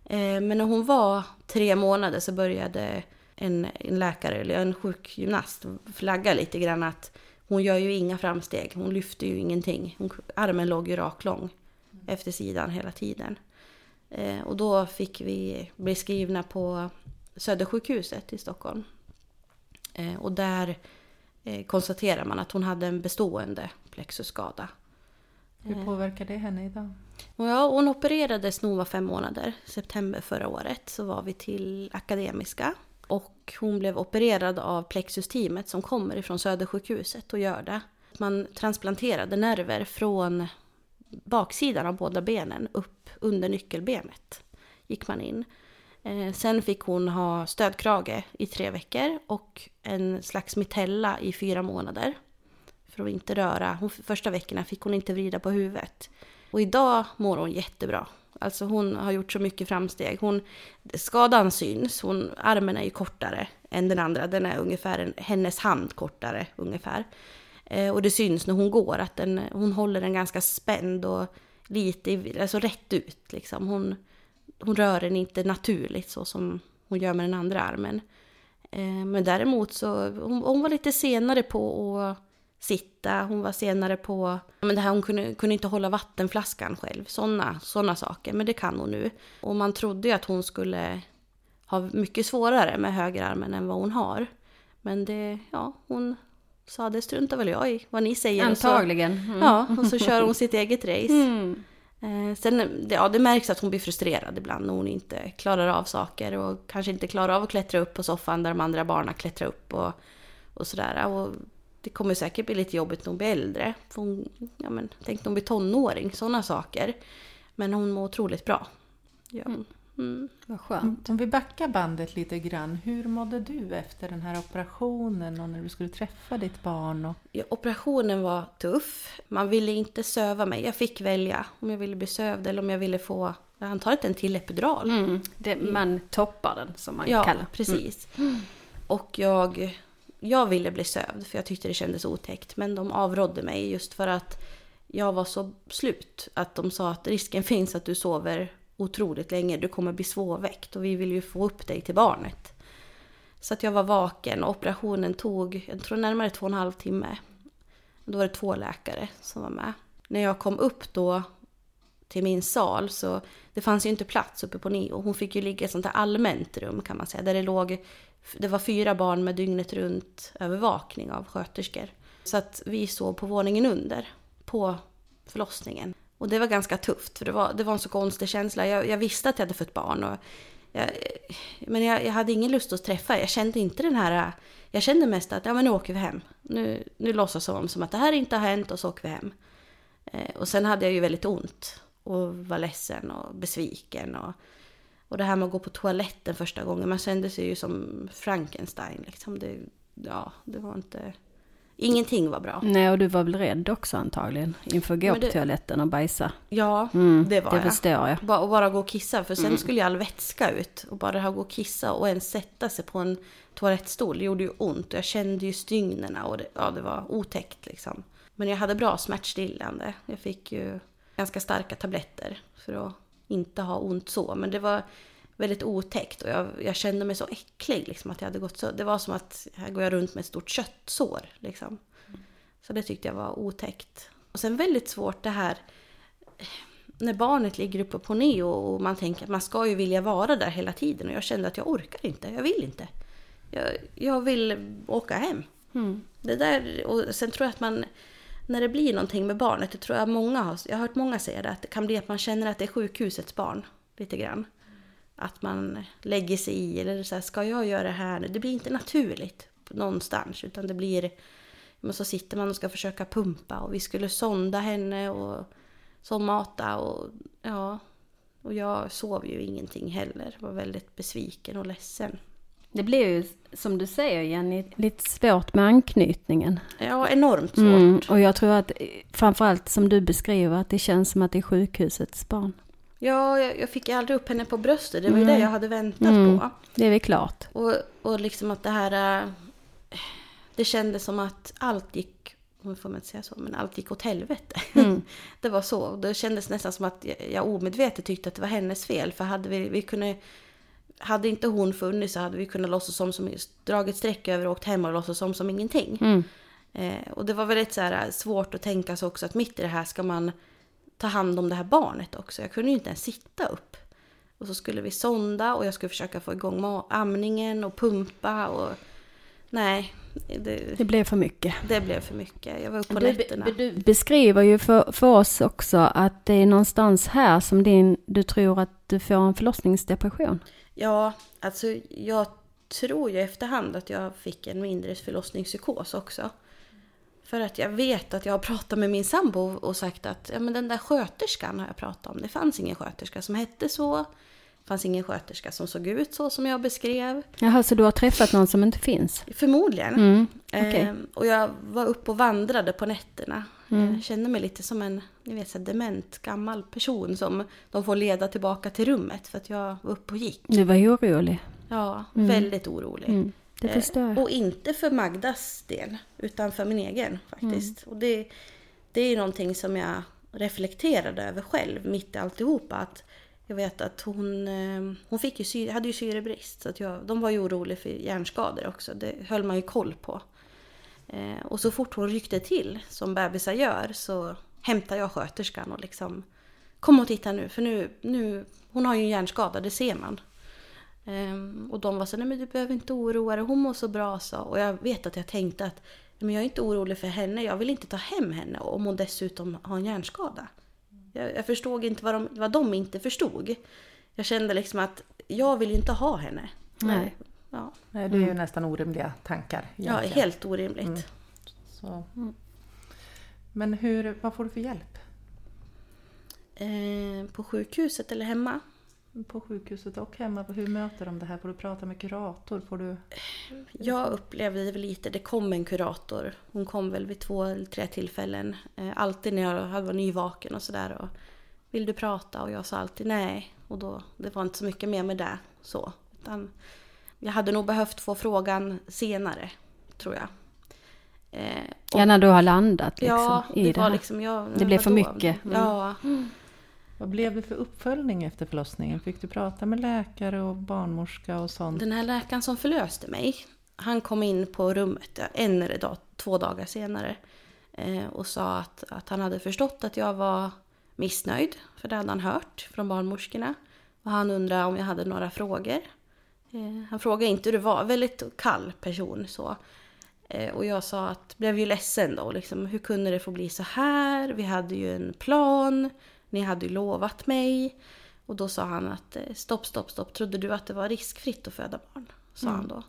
Eh, men när hon var tre månader så började en, en läkare eller en sjukgymnast flagga lite grann att hon gör ju inga framsteg, hon lyfter ju ingenting. Hon, armen låg ju raklång efter sidan hela tiden. Eh, och då fick vi bli skrivna på Södersjukhuset i Stockholm. Eh, och där eh, konstaterar man att hon hade en bestående plexusskada. Hur påverkar det henne idag? Ja, hon opererades hon var fem månader. September förra året så var vi till Akademiska. Och hon blev opererad av plexusteamet som kommer ifrån Södersjukhuset och gör det. Man transplanterade nerver från baksidan av båda benen upp under nyckelbenet. Gick man in. Eh, sen fick hon ha stödkrage i tre veckor och en slags mitella i fyra månader. För att inte röra. Hon, första veckorna fick hon inte vrida på huvudet. Och idag mår hon jättebra. Alltså hon har gjort så mycket framsteg. Hon, skadan syns, hon, armen är ju kortare än den andra. Den är ungefär en, hennes hand kortare ungefär. Eh, och det syns när hon går att den, hon håller den ganska spänd och lite, alltså rätt ut liksom. Hon, hon rör den inte naturligt så som hon gör med den andra armen. Eh, men däremot så, hon, hon var lite senare på att sitta, hon var senare på, men det här hon kunde, kunde inte hålla vattenflaskan själv, sådana såna saker, men det kan hon nu. Och man trodde ju att hon skulle ha mycket svårare med högerarmen än vad hon har. Men det, ja, hon sa det struntar väl jag i vad ni säger. Antagligen. Mm. Ja, och så kör hon sitt eget race. Mm. Eh, sen, ja, det märks att hon blir frustrerad ibland när hon inte klarar av saker och kanske inte klarar av att klättra upp på soffan där de andra barnen klättrar upp och, och sådär. Och det kommer säkert bli lite jobbigt när hon blir äldre. För hon, ja, men, tänk när hon blir tonåring, sådana saker. Men hon mår otroligt bra. Ja. Mm. Mm. Vad skönt. Om vi backar bandet lite grann. Hur mådde du efter den här operationen och när du skulle träffa ditt barn? Och... Ja, operationen var tuff. Man ville inte söva mig. Jag fick välja om jag ville bli sövd eller om jag ville få, antar en till epidural. Mm. Det, man toppar den som man ja, kallar. Ja, precis. Mm. Och jag, jag ville bli sövd för jag tyckte det kändes otäckt. Men de avrådde mig just för att jag var så slut. Att de sa att risken finns att du sover otroligt länge. Du kommer bli svårväckt och vi vill ju få upp dig till barnet. Så att jag var vaken och operationen tog, jag tror närmare två och en halv timme. Då var det två läkare som var med. När jag kom upp då till min sal så det fanns ju inte plats uppe på Neo. Hon fick ju ligga i ett sånt här allmänt rum kan man säga. Där det låg, det var fyra barn med dygnet runt övervakning av sköterskor. Så att vi sov på våningen under, på förlossningen. Och det var ganska tufft, för det var, det var en så konstig känsla. Jag, jag visste att jag hade fött barn. Och jag, men jag, jag hade ingen lust att träffa. Jag kände inte den här... Jag kände mest att ja, men nu åker vi hem. Nu, nu låtsas som, som att det här inte har hänt och så åker vi hem. Eh, och sen hade jag ju väldigt ont och var ledsen och besviken. Och, och det här med att gå på toaletten första gången, man kände sig ju som Frankenstein. Liksom. Det, ja, det var inte... Ingenting var bra. Nej, och du var väl rädd också antagligen inför att gå det- på toaletten och bajsa. Ja, Mm, det var det jag. förstår jag. Bara, och bara gå och kissa, för sen skulle ju all vätska ut. Och bara det här att gå och kissa och ens sätta sig på en toalettstol, det gjorde ju ont. Och jag kände ju stygnerna och det, ja, det var otäckt liksom. Men jag hade bra smärtstillande. Jag fick ju ganska starka tabletter för att inte ha ont så. Men det var väldigt otäckt och jag, jag kände mig så äcklig liksom att jag hade gått så. Det var som att här går jag runt med ett stort köttsår liksom. Så det tyckte jag var otäckt. Och sen väldigt svårt det här när barnet ligger uppe på neo och man tänker att man ska ju vilja vara där hela tiden. Och jag kände att jag orkar inte, jag vill inte. Jag, jag vill åka hem. Mm. Det där, och sen tror jag att man, när det blir någonting med barnet, det tror jag många har, jag har hört många säga det, att det kan bli att man känner att det är sjukhusets barn, lite grann. Att man lägger sig i, eller så här, ska jag göra det här nu? Det blir inte naturligt någonstans, utan det blir, men så sitter man och ska försöka pumpa och vi skulle sonda henne och sondmata och ja, och jag sov ju ingenting heller, var väldigt besviken och ledsen. Det blir ju, som du säger Jenny, lite svårt med anknytningen. Ja, enormt svårt. Mm, och jag tror att eh, framförallt som du beskriver, att det känns som att det är sjukhusets barn. Ja, jag, jag fick aldrig upp henne på bröstet. Det var ju det jag hade väntat Mm. på. Det är väl klart. Och, och liksom att det här... äh, Det kändes som att allt gick, nu får man inte säga så, men allt gick åt helvete. Mm. det var så. Det kändes nästan som att jag, jag omedvetet tyckte att det var hennes fel. För hade vi, vi kunde... Hade inte hon funnits så hade vi kunnat låtsas som, som dragit streck över och åkt hem och låtsas som, som ingenting. Mm. Eh, och det var väldigt så här, svårt att tänka sig också att mitt i det här ska man ta hand om det här barnet också. Jag kunde ju inte ens sitta upp. Och så skulle vi sonda och jag skulle försöka få igång amningen och pumpa och... Nej, det, Det blev för mycket. det blev för mycket. Jag var uppe på Du, nätterna. du beskriver ju för, för oss också att det är någonstans här som din, du tror att du får en förlossningsdepression. Ja, alltså jag tror ju i efterhand att jag fick en mindre förlossningspsykos också. För att jag vet att jag har pratat med min sambo och sagt att ja, men den där sköterskan har jag pratat om. Det fanns ingen sköterska som hette så. Fanns ingen sköterska som såg ut så som jag beskrev. Jaha, så du har träffat någon som inte finns? Förmodligen. Mm, okej. Ehm, och jag var uppe och vandrade på nätterna. Mm. Jag kände mig lite som en ni vet, så dement gammal person som de får leda tillbaka till rummet för att jag var uppe och gick. Du var orolig? Ja, väldigt orolig. Mm, det Eh, förstår jag. Och inte för Magdas del, utan för min egen faktiskt. Och det, det är ju någonting som jag reflekterade över själv mitt i alltihopa. Att jag vet att hon, ehm, hon fick ju syre, hade ju syrebrist. Så att jag, de var ju oroliga för hjärnskador också. Det höll man ju koll på. Eh, och så fort hon ryckte till, som bebisar gör, så hämtade jag sköterskan och liksom Kom och titta nu, för nu, nu hon har ju en hjärnskada, det ser man. Ehm, och de var så nej men du behöver inte oroa dig, hon mår så bra så. Och jag vet att jag tänkte att men jag är inte orolig för henne, jag vill inte ta hem henne om hon dessutom har en hjärnskada. Jag, jag förstod inte vad de, vad de inte förstod. Jag kände liksom att jag vill ju inte ha henne. Nej. Ja, Nej, det är ju nästan orimliga tankar. ja egentligen. helt orimligt. Mm. Så. Men hur, vad får du för hjälp? Eh, på sjukhuset eller hemma? På sjukhuset och hemma, hur möter de det här? Får du prata med kurator? Får du... Jag upplevde det väl lite, det kom en kurator. Hon kom väl vid två eller tre tillfällen. Eh, alltid när jag var nyvaken och sådär. och Vill du prata? Och jag sa alltid nej. Och då, det var inte så mycket mer med det. Så. Utan jag hade nog behövt få frågan senare, tror jag. Eh, och- Ja, när du har landat liksom, ja, i det det var här. liksom... Jag, Det blev för mycket. Mm. Ja. Vad blev det för uppföljning efter förlossningen? Fick du prata med läkare och barnmorska och sånt? Den här läkaren som förlöste mig, han kom in på rummet en eller dag, två dagar senare eh, och sa att, att han hade förstått att jag var missnöjd, för det hade han hört från barnmorskorna. Och han undrade om jag hade några frågor. Eh, han frågade inte hur det var, väldigt kall person så. Eh, och jag sa att, blev ju ledsen då, liksom, hur kunde det få bli så här? Vi hade ju en plan, ni hade ju lovat mig. Och då sa han att eh, stopp, stopp, stopp. Trodde du att det var riskfritt att föda barn? Sa han då.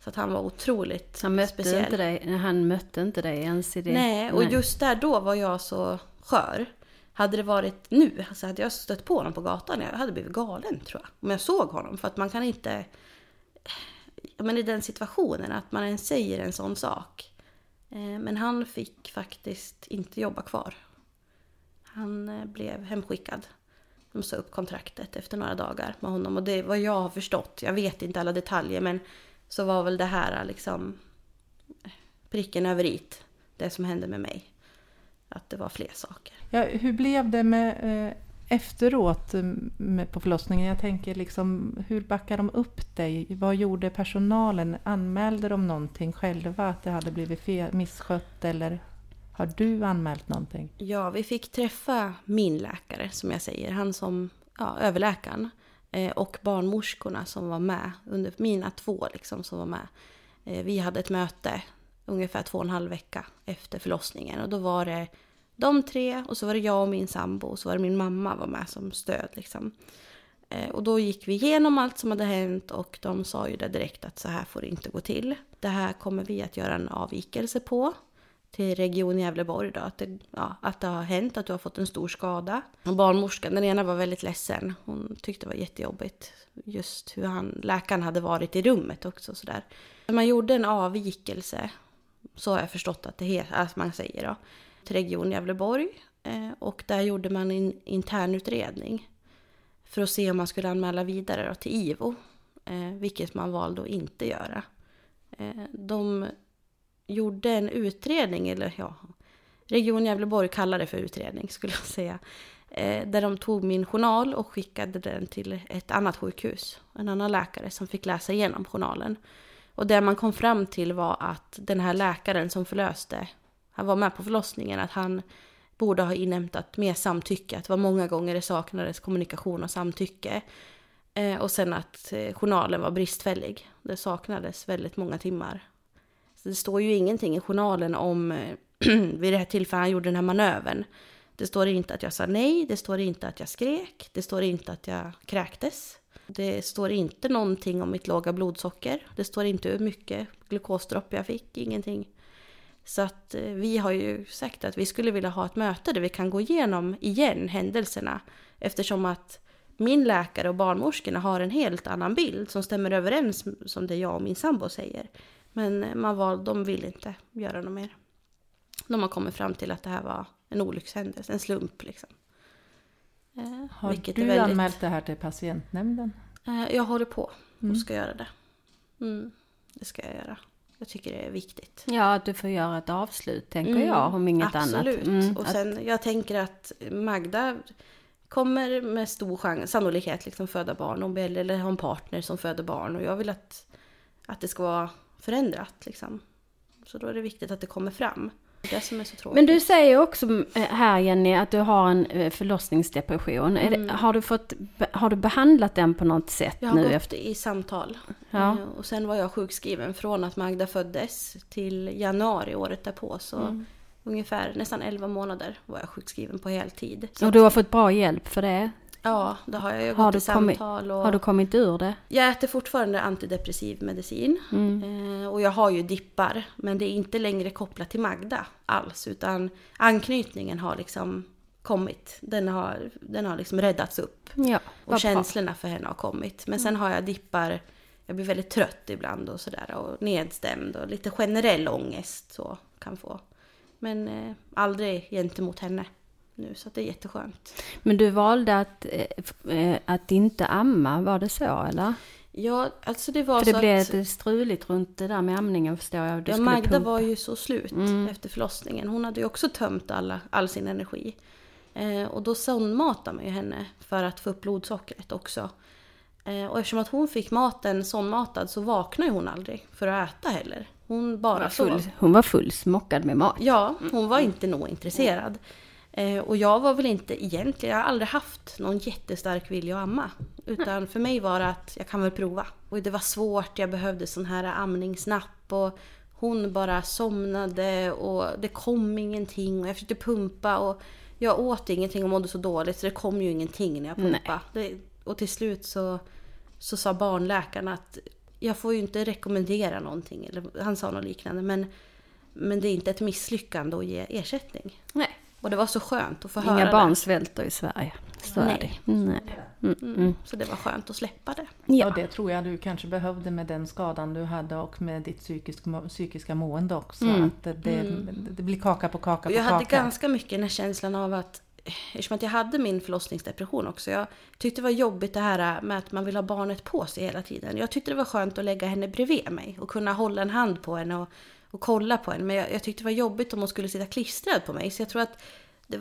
Så att han var otroligt Han mötte, speciell. inte dig, han mötte inte dig ens i det. Nej, och just där då var jag så skör. Hade det varit nu så hade jag stött på honom på gatan. Jag hade blivit galen tror jag. Om jag såg honom. För att man kan inte... Men i den situationen, att man ens säger en sån sak. Eh, Men han fick faktiskt inte jobba kvar. Han eh, blev hemskickad. De sa upp kontraktet efter några dagar med honom. Och det är vad jag har förstått, jag vet inte alla detaljer, men så var väl det här liksom pricken över it. Det som hände med mig. Att det var fler saker. Ja, hur blev det med eh, efteråt eh, med, på förlossningen? Jag tänker liksom, hur backade de upp dig? Vad gjorde personalen? Anmälde de någonting själva? Att det hade blivit fel, misskött? Eller har du anmält någonting? Ja, vi fick träffa min läkare som jag säger, han som, ja, överläkaren. Eh, och barnmorskorna som var med, under mina två liksom som var med. Eh, vi hade ett möte ungefär två och en halv vecka efter förlossningen. Och då var det de tre och så var det jag och min sambo och så var det min mamma var med som stöd liksom. Eh, och då gick vi igenom allt som hade hänt och de sa ju det direkt att så här får det inte gå till. Det här kommer vi att göra en avvikelse på till Region Gävleborg då, att det, ja, att det har hänt, att du har fått en stor skada. Och barnmorskan, den ena var väldigt ledsen. Hon tyckte det var jättejobbigt just hur han, läkaren hade varit i rummet också sådär. Man gjorde en avvikelse, så har jag förstått att, det heter, att man säger då, till Region Gävleborg. Eh, och där gjorde man en internutredning för att se om man skulle anmäla vidare då till IVO. Eh, vilket man valde att inte göra. Eh, de gjorde en utredning, eller ja, Region Gävleborg kallar det för utredning skulle jag säga. Eh, där de tog min journal och skickade den till ett annat sjukhus. En annan läkare som fick läsa igenom journalen. Och det man kom fram till var att den här läkaren som förlöste, han var med på förlossningen, att han borde ha inhämtat mer samtycke. Att det var många gånger det saknades kommunikation och samtycke. Eh, och sen att eh, journalen var bristfällig. Det saknades väldigt många timmar. Så det står ju ingenting i journalen om eh, vid det här tillfället han gjorde den här manövern. Det står inte att jag sa nej, det står inte att jag skrek, det står inte att jag kräktes. Det står inte någonting om mitt låga blodsocker. Det står inte hur mycket glukosdropp jag fick, ingenting. Så att eh, vi har ju sagt att vi skulle vilja ha ett möte där vi kan gå igenom igen händelserna. Eftersom att min läkare och barnmorskorna har en helt annan bild som stämmer överens som det jag och min sambo säger. Men man var, de vill inte göra något mer. De har kommit fram till att det här var en olyckshändelse, en slump liksom. Eh, Har du väldigt- anmält det här till patientnämnden? Eh, Jag håller på och ska göra det. Mm, det ska jag göra. Jag tycker det är viktigt. Ja, att du får göra ett avslut, tänker Mm, jag, om inget Absolut. annat. Mm, och att- sen, jag tänker att Magda kommer med stor chans, sannolikhet liksom föda barn. Hon eller ha en partner som föder barn. Och jag vill att, att det ska vara förändrat liksom. Så då är det viktigt att det kommer fram. Det är det som är så tråkigt. Men du säger också eh, här Jenny att du har en eh, förlossningsdepression. Mm. det, har, du fått, har du behandlat den på något sätt Jag har nu? gått Efter, i samtal. Ja. Eh, Och sen var jag sjukskriven från att Magda föddes till januari året därpå. Så Mm. ungefär nästan 11 månader var jag sjukskriven på heltid. Så och du har fått bra hjälp för det? Ja, det har jag ju Har gått i kommit- samtal och... Har du kommit ur det? Jag äter fortfarande antidepressiv medicin. Mm. Eh, och jag har ju dippar. Men det är inte längre kopplat till Magda alls. Utan anknytningen har liksom kommit. Den har, den har liksom räddats upp. Ja, Och känslorna för henne har kommit. Men sen har jag dippar. Jag blir väldigt trött ibland och sådär. Och nedstämd och lite generell ångest så kan få. Men eh, aldrig gentemot henne nu. Så att det är jätteskönt. Men du valde att, eh, eh, att inte amma, var det så eller? Ja, alltså det var För det så blev att... lite struligt runt det där med amningen förstår jag. Du Ja, Magda pumpa. var ju så slut Mm. efter förlossningen. Hon hade ju också tömt alla, all sin energi. Eh, och då sondmatade man ju henne för att få upp blodsockret också. Eh, och eftersom att hon fick maten sondmatad så vaknade hon aldrig för att äta heller. Hon Hon bara var sov. full, hon var full smockad med mat. Ja, hon var inte nog intresserad. Eh, och jag var väl inte egentligen, jag har aldrig haft någon jättestark vilja att amma. Utan för mig var det att jag kan väl prova. Och det var svårt, jag behövde sån här amningsnapp och hon bara somnade och det kom ingenting och jag försökte pumpa och jag åt ingenting och mådde så dåligt så det kom ju ingenting när jag pumpade. Det, och till slut så, så sa barnläkaren att jag får ju inte rekommendera någonting. Eller han sa något liknande. Men, men det är inte ett misslyckande att ge ersättning. Nej. Och det var så skönt att få höra Inga det. barn svälter i Sverige. Så är Nej. det. Nej. Mm. Mm. Så det var skönt att släppa det. Ja. Och det tror jag du kanske behövde med den skadan du hade och med ditt psykisk, psykiska mående också. Mm. Att det, det, det blir kaka på kaka på jag hade kaka. ganska mycket den här känslan av att Eftersom att jag hade min förlossningsdepression också. Jag tyckte det var jobbigt det här med att man vill ha barnet på sig hela tiden. Jag tyckte det var skönt att lägga henne bredvid mig och kunna hålla en hand på henne och, och kolla på henne. Men jag, jag tyckte det var jobbigt om hon skulle sitta klistrad på mig. Så jag tror att det,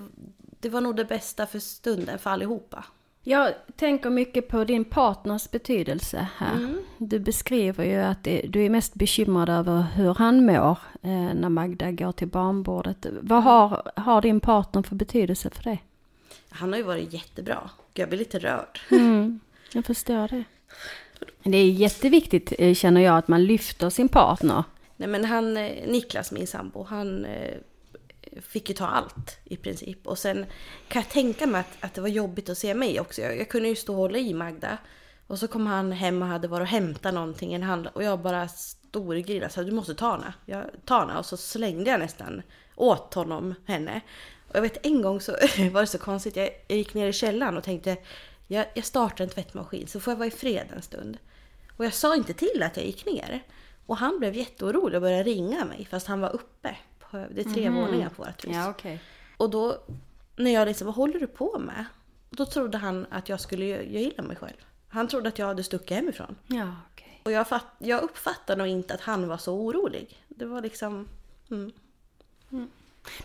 det var nog det bästa för stunden för allihopa. Jag tänker mycket på din partners betydelse här. Du beskriver ju att du är mest bekymrad över hur han mår eh, när Magda går till barnbordet. Vad har, har din partner för betydelse för dig? Han har ju varit jättebra. Jag blir lite rörd. Mm, jag förstår det. Det är jätteviktigt eh, känner jag att man lyfter sin partner. Nej men han, eh, Niklas min sambo, han eh, fick ju ta allt i princip. Och sen kan jag tänka mig att, att det var jobbigt att se mig också. Jag, jag kunde ju stå och hålla i Magda. Och så kom han hem och hade varit och hämtat någonting i en handel. Och jag bara storgrillade så du måste ta henne. Jag tar henne. Och så slängde jag nästan åt honom henne. Och jag vet en gång så var det så konstigt. Jag, jag gick ner i källaren och tänkte jag, jag startar en tvättmaskin så får jag vara i fred en stund. Och jag sa inte till att jag gick ner. Och han blev jätteorolig och började ringa mig fast han var uppe. På, det är tre våningar på vårt hus. okej. Och då, när jag liksom, vad håller du på med? Då trodde han att jag skulle göra illa mig själv. Han trodde att jag hade stuckit hemifrån. Ja, okej. Och jag, fatt, jag uppfattade nog inte att han var så orolig. Det var liksom... Mm.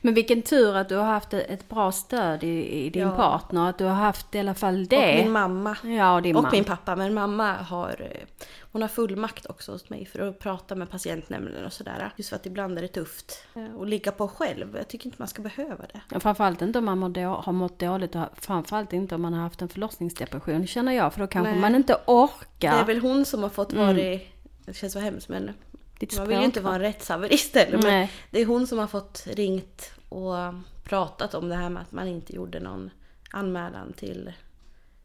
Men vilken tur att du har haft ett bra stöd i, i din Ja. partner. Att du har haft i alla fall Och det. min mamma. Ja, och din och mamma. min pappa. Men mamma har, eh, hon har fullmakt också hos mig för att prata med patientnämnden och sådär. Just för att ibland är det tufft eh, att ligga på själv. Jag tycker inte man ska behöva det. Ja, Framförallt inte om man har mått dåligt och framförallt inte om man har haft en förlossningsdepression känner jag. För då kanske Nej. man inte orkar. Det är väl hon som har fått vara i... Det känns så hemskt men Ditt man vill ju inte vara va? en rättshaverist heller. Men Nej. det är hon som har fått ringt och pratat om det här med att man inte gjorde någon anmälan till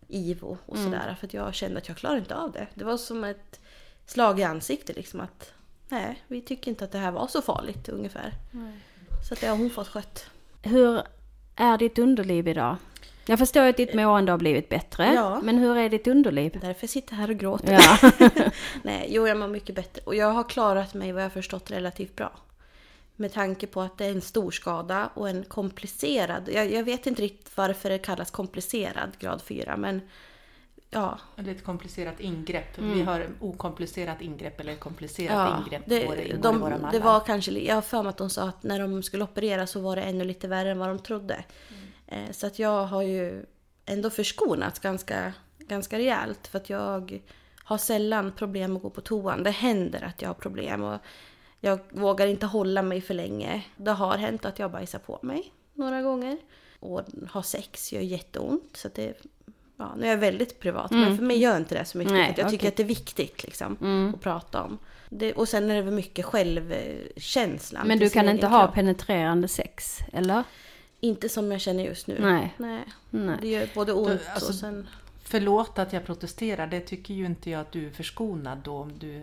IVO och Mm. sådär. För att jag kände att jag klarar inte av det. Det var som ett slag i ansiktet liksom att nej, vi tycker inte att det här var så farligt ungefär. Så att det har hon fått skött. Hur är ditt underliv idag? Jag förstår att ditt mående har blivit bättre. Ja. Men hur är ditt underliv? Därför jag sitter här och gråter. Ja. Nej, jo jag mår mycket bättre. Och jag har klarat mig vad jag har förstått relativt bra. Med tanke på att det är en stor skada och en komplicerad. Jag, jag vet inte riktigt varför det kallas komplicerad grad 4 men ja. Eller ett komplicerat ingrepp. Vi har okomplicerat ingrepp eller komplicerat Mm. ja ingrepp. det, i de, våra mallar. det var kanske, jag har för mig att de sa att när de skulle operera så var det ännu lite värre än vad de trodde. Eh, Så att jag har ju ändå förskonats ganska, ganska rejält. För att jag har sällan problem att gå på toan. Det händer att jag har problem och jag vågar inte hålla mig för länge. Det har hänt att jag bajsar på mig några gånger. Och ha sex gör jätteont. Så att det, ja, nu är jag väldigt privat, men för mig gör inte det så mycket. Nej, jag tycker okej. att det är viktigt liksom, att prata om. Det, och sen är det väl mycket självkänslan. Men du kan inte ha kropp. penetrerande sex, eller? Inte som jag känner just nu. Nej. Nej. Nej. Det gör både ont alltså, och sen... Förlåt att jag protesterar, det tycker ju inte jag att du är förskonad då om du...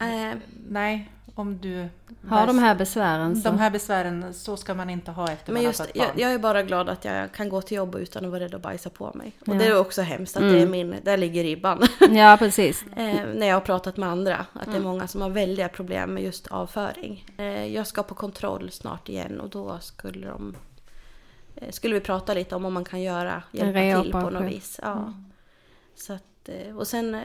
Äh, Nej, om du... Har de här besvären så... De här besvären, så ska man inte ha efter men man just, har fått barn. jag, jag är bara glad att jag kan gå till jobbet utan att vara rädd att bajsa på mig. Och Ja. det är också hemskt att det är min... Där ligger ribban. Ja, precis. eh, när jag har pratat med andra. Att Mm. det är många som har väldiga problem med just avföring. Eh, jag ska på kontroll snart igen och då skulle de... Eh, skulle vi prata lite om om man kan göra, hjälpa till på något vis. Ja. Så att, eh, och sen, eh,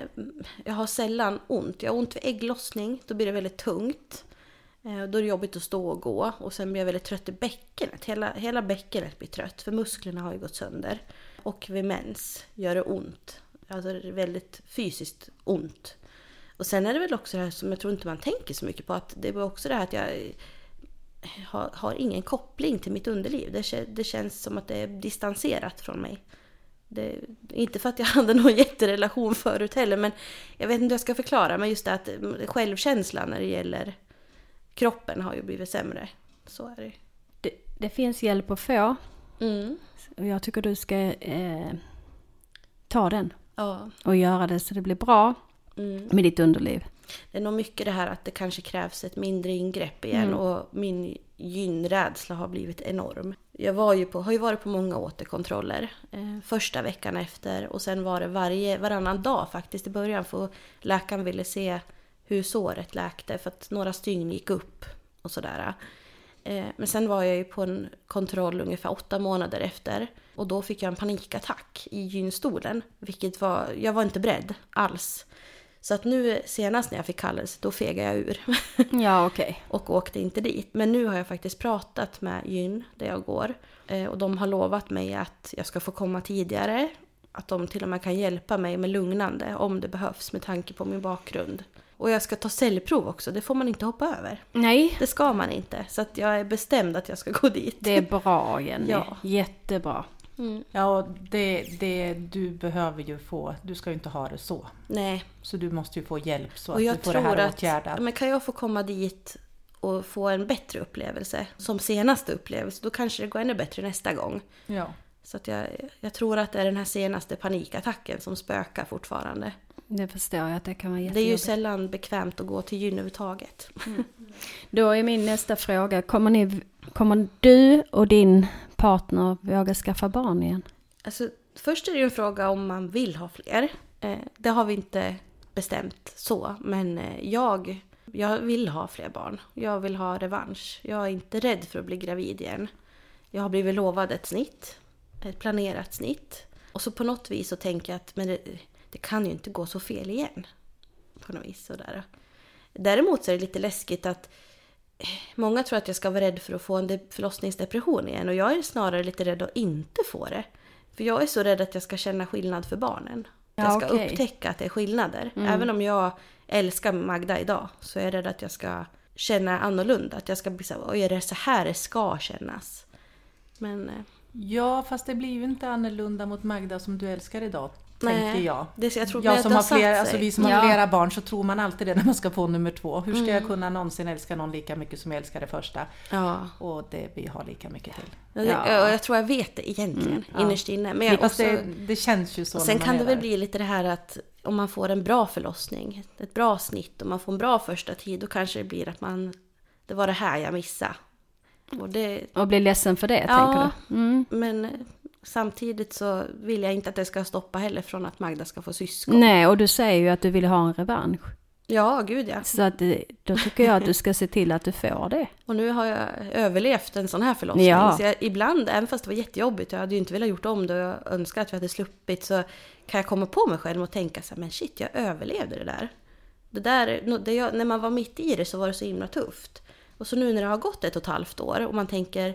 jag har sällan ont. Jag har ont vid ägglossning, då blir det väldigt tungt. Då är det jobbigt att stå och gå och sen blir jag väldigt trött i bäckenet. Hela, hela bäckenet blir trött för musklerna har ju gått sönder. Och vid mens gör det ont. Alltså det är väldigt fysiskt ont. Och sen är det väl också det här som jag tror inte man tänker så mycket på. Att det var också det här att jag har, har ingen koppling till mitt underliv. Det, det känns som att det är distanserat från mig. Det, inte för att jag hade någon jätterelation förut heller, men jag vet inte hur jag ska förklara. Men just det att mm, självkänslan när det gäller kroppen har ju blivit sämre. Så är det. Det, det finns hjälp att få. Mm. Och jag tycker du ska eh, ta den Ja. och göra det så det blir bra Mm. med ditt underliv. Det är nog mycket det här att det kanske krävs ett mindre ingrepp igen Mm. och min gynrädsla har blivit enorm. Jag var ju på, har ju varit på många återkontroller eh, första veckan efter och sen var det varje, varannan dag faktiskt i början för läkaren ville se hur såret läkte för att några stygn gick upp och sådär. Eh, men sen var jag ju på en kontroll ungefär åtta månader efter och då fick jag en panikattack i gynstolen. Vilket var, jag var inte beredd alls. Så att nu senast när jag fick kallelse då fegade jag ur Ja, okej. och åkte inte dit. Men nu har jag faktiskt pratat med gyn där jag går eh, och de har lovat mig att jag ska få komma tidigare. Att de till och med kan hjälpa mig med lugnande om det behövs med tanke på min bakgrund. Och jag ska ta cellprov också, det får man inte hoppa över. Nej, Det ska man inte, så att jag är bestämd att jag ska gå dit. det är bra Jenny. Ja. Jättebra. Mm. Ja, och det, det, du behöver ju få, du ska ju inte ha det så. Nej, Så du måste ju få hjälp så och att jag du får tror det här att... åtgärdat. Men kan jag få komma dit och få en bättre upplevelse, som senaste upplevelse, då kanske det går ännu bättre nästa gång. Ja. Så att jag, jag tror att det är den här senaste panikattacken som spökar fortfarande. Det förstår jag att det kan vara Det är ju sällan bekvämt att gå till gyn överhuvudtaget. Då är min nästa fråga, kommer, ni, kommer du och din partner våga skaffa barn igen? Alltså, först är det ju en fråga om man vill ha fler. Eh, det har vi inte bestämt så, men eh, jag, jag vill ha fler barn. Jag vill ha revansch. Jag är inte rädd för att bli gravid igen. Jag har blivit lovad ett snitt, ett planerat snitt. Och så på något vis så tänker jag att men det, det kan ju inte gå så fel igen. På något vis sådär. Däremot så är det lite läskigt att eh, Många tror att jag ska vara rädd för att få en de- förlossningsdepression igen och jag är snarare lite rädd att inte få det. För jag är så rädd att jag ska känna skillnad för barnen. Ja, jag ska okej. upptäcka att det är skillnader. Mm. Även om jag älskar Magda idag så är jag rädd att jag ska känna annorlunda. Att jag ska bli så här, oj är det så här det ska kännas? Men eh, ja, fast det blir ju inte annorlunda mot Magda som du älskar idag, tänker jag. det, jag tror Jag att som har flera, alltså vi som har Ja. flera barn så tror man alltid det när man ska få nummer två. Hur ska jag Mm. kunna någonsin älska någon lika mycket som jag älskar det första? Ja. Och det vi har lika mycket till. Ja. Ja. Jag, jag tror jag vet det egentligen, ja. innerst inne. Men jag Fast också, det, det känns ju så och sen kan det väl där. bli lite det här att om man får en bra förlossning, ett bra snitt och man får en bra första tid, då kanske det blir att man... Det var det här jag missade. Och det, Och bli ledsen för det, Ja. tänker du? Mm. men samtidigt så vill jag inte att det ska stoppa heller från att Magda ska få syskon. Nej, och du säger ju att du vill ha en revansch. Ja, gud ja. Så att det, då tycker jag att du ska se till att du får det. Och nu har jag överlevt en sån här förlossning. Ja. Så jag, ibland, även fast det var jättejobbigt, jag hade ju inte velat gjort om det och jag önskar att vi hade sluppit, så kan jag komma på mig själv och tänka så här, men shit, jag överlevde det där. Det där, det jag, när man var mitt i det så var det så himla tufft. Och så nu när det har gått ett och ett halvt år och man tänker,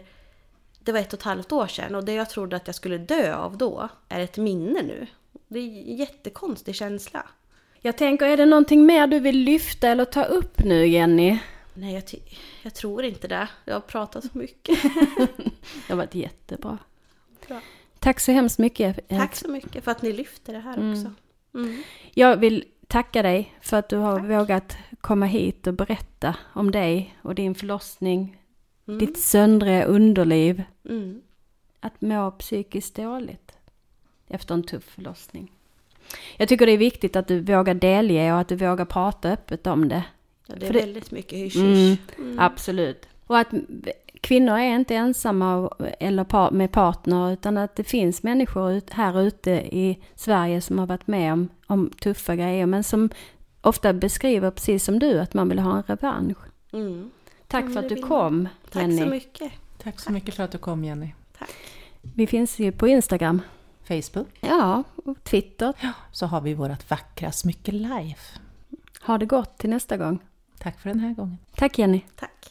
det var ett och ett halvt år sedan och det jag trodde att jag skulle dö av då är ett minne nu. Det är en jättekonstig känsla. Jag tänker, är det någonting mer du vill lyfta eller ta upp nu Jenny? Nej, jag, jag tror inte det. Jag har pratat så mycket. Det har varit jättebra. Bra. Tack så hemskt mycket. Tack så mycket för att ni lyfter det här också. Mm. Jag vill tacka dig för att du har Tack. vågat komma hit och berätta om dig och din förlossning, Mm. ditt söndriga underliv, Mm. att må psykiskt dåligt efter en tuff förlossning. Jag tycker det är viktigt att du vågar delge och att du vågar prata öppet om det. Ja, det är För det- väldigt mycket hysch Mm. Mm. Absolut. Och att kvinnor är inte ensamma eller par, med partner utan att det finns människor ut, här ute i Sverige som har varit med om, om tuffa grejer men som ofta beskriver precis som du att man vill ha en revansch. Mm. Tack Ja, men för att du kom Tack Jenny. så mycket. Tack så mycket för att du kom Jenny. Vi finns ju på Instagram. Facebook. Ja, och Twitter. Så har vi vårt vackra smycke live. Ha det gott till nästa gång. Tack för den här gången. Tack Jenny. Tack.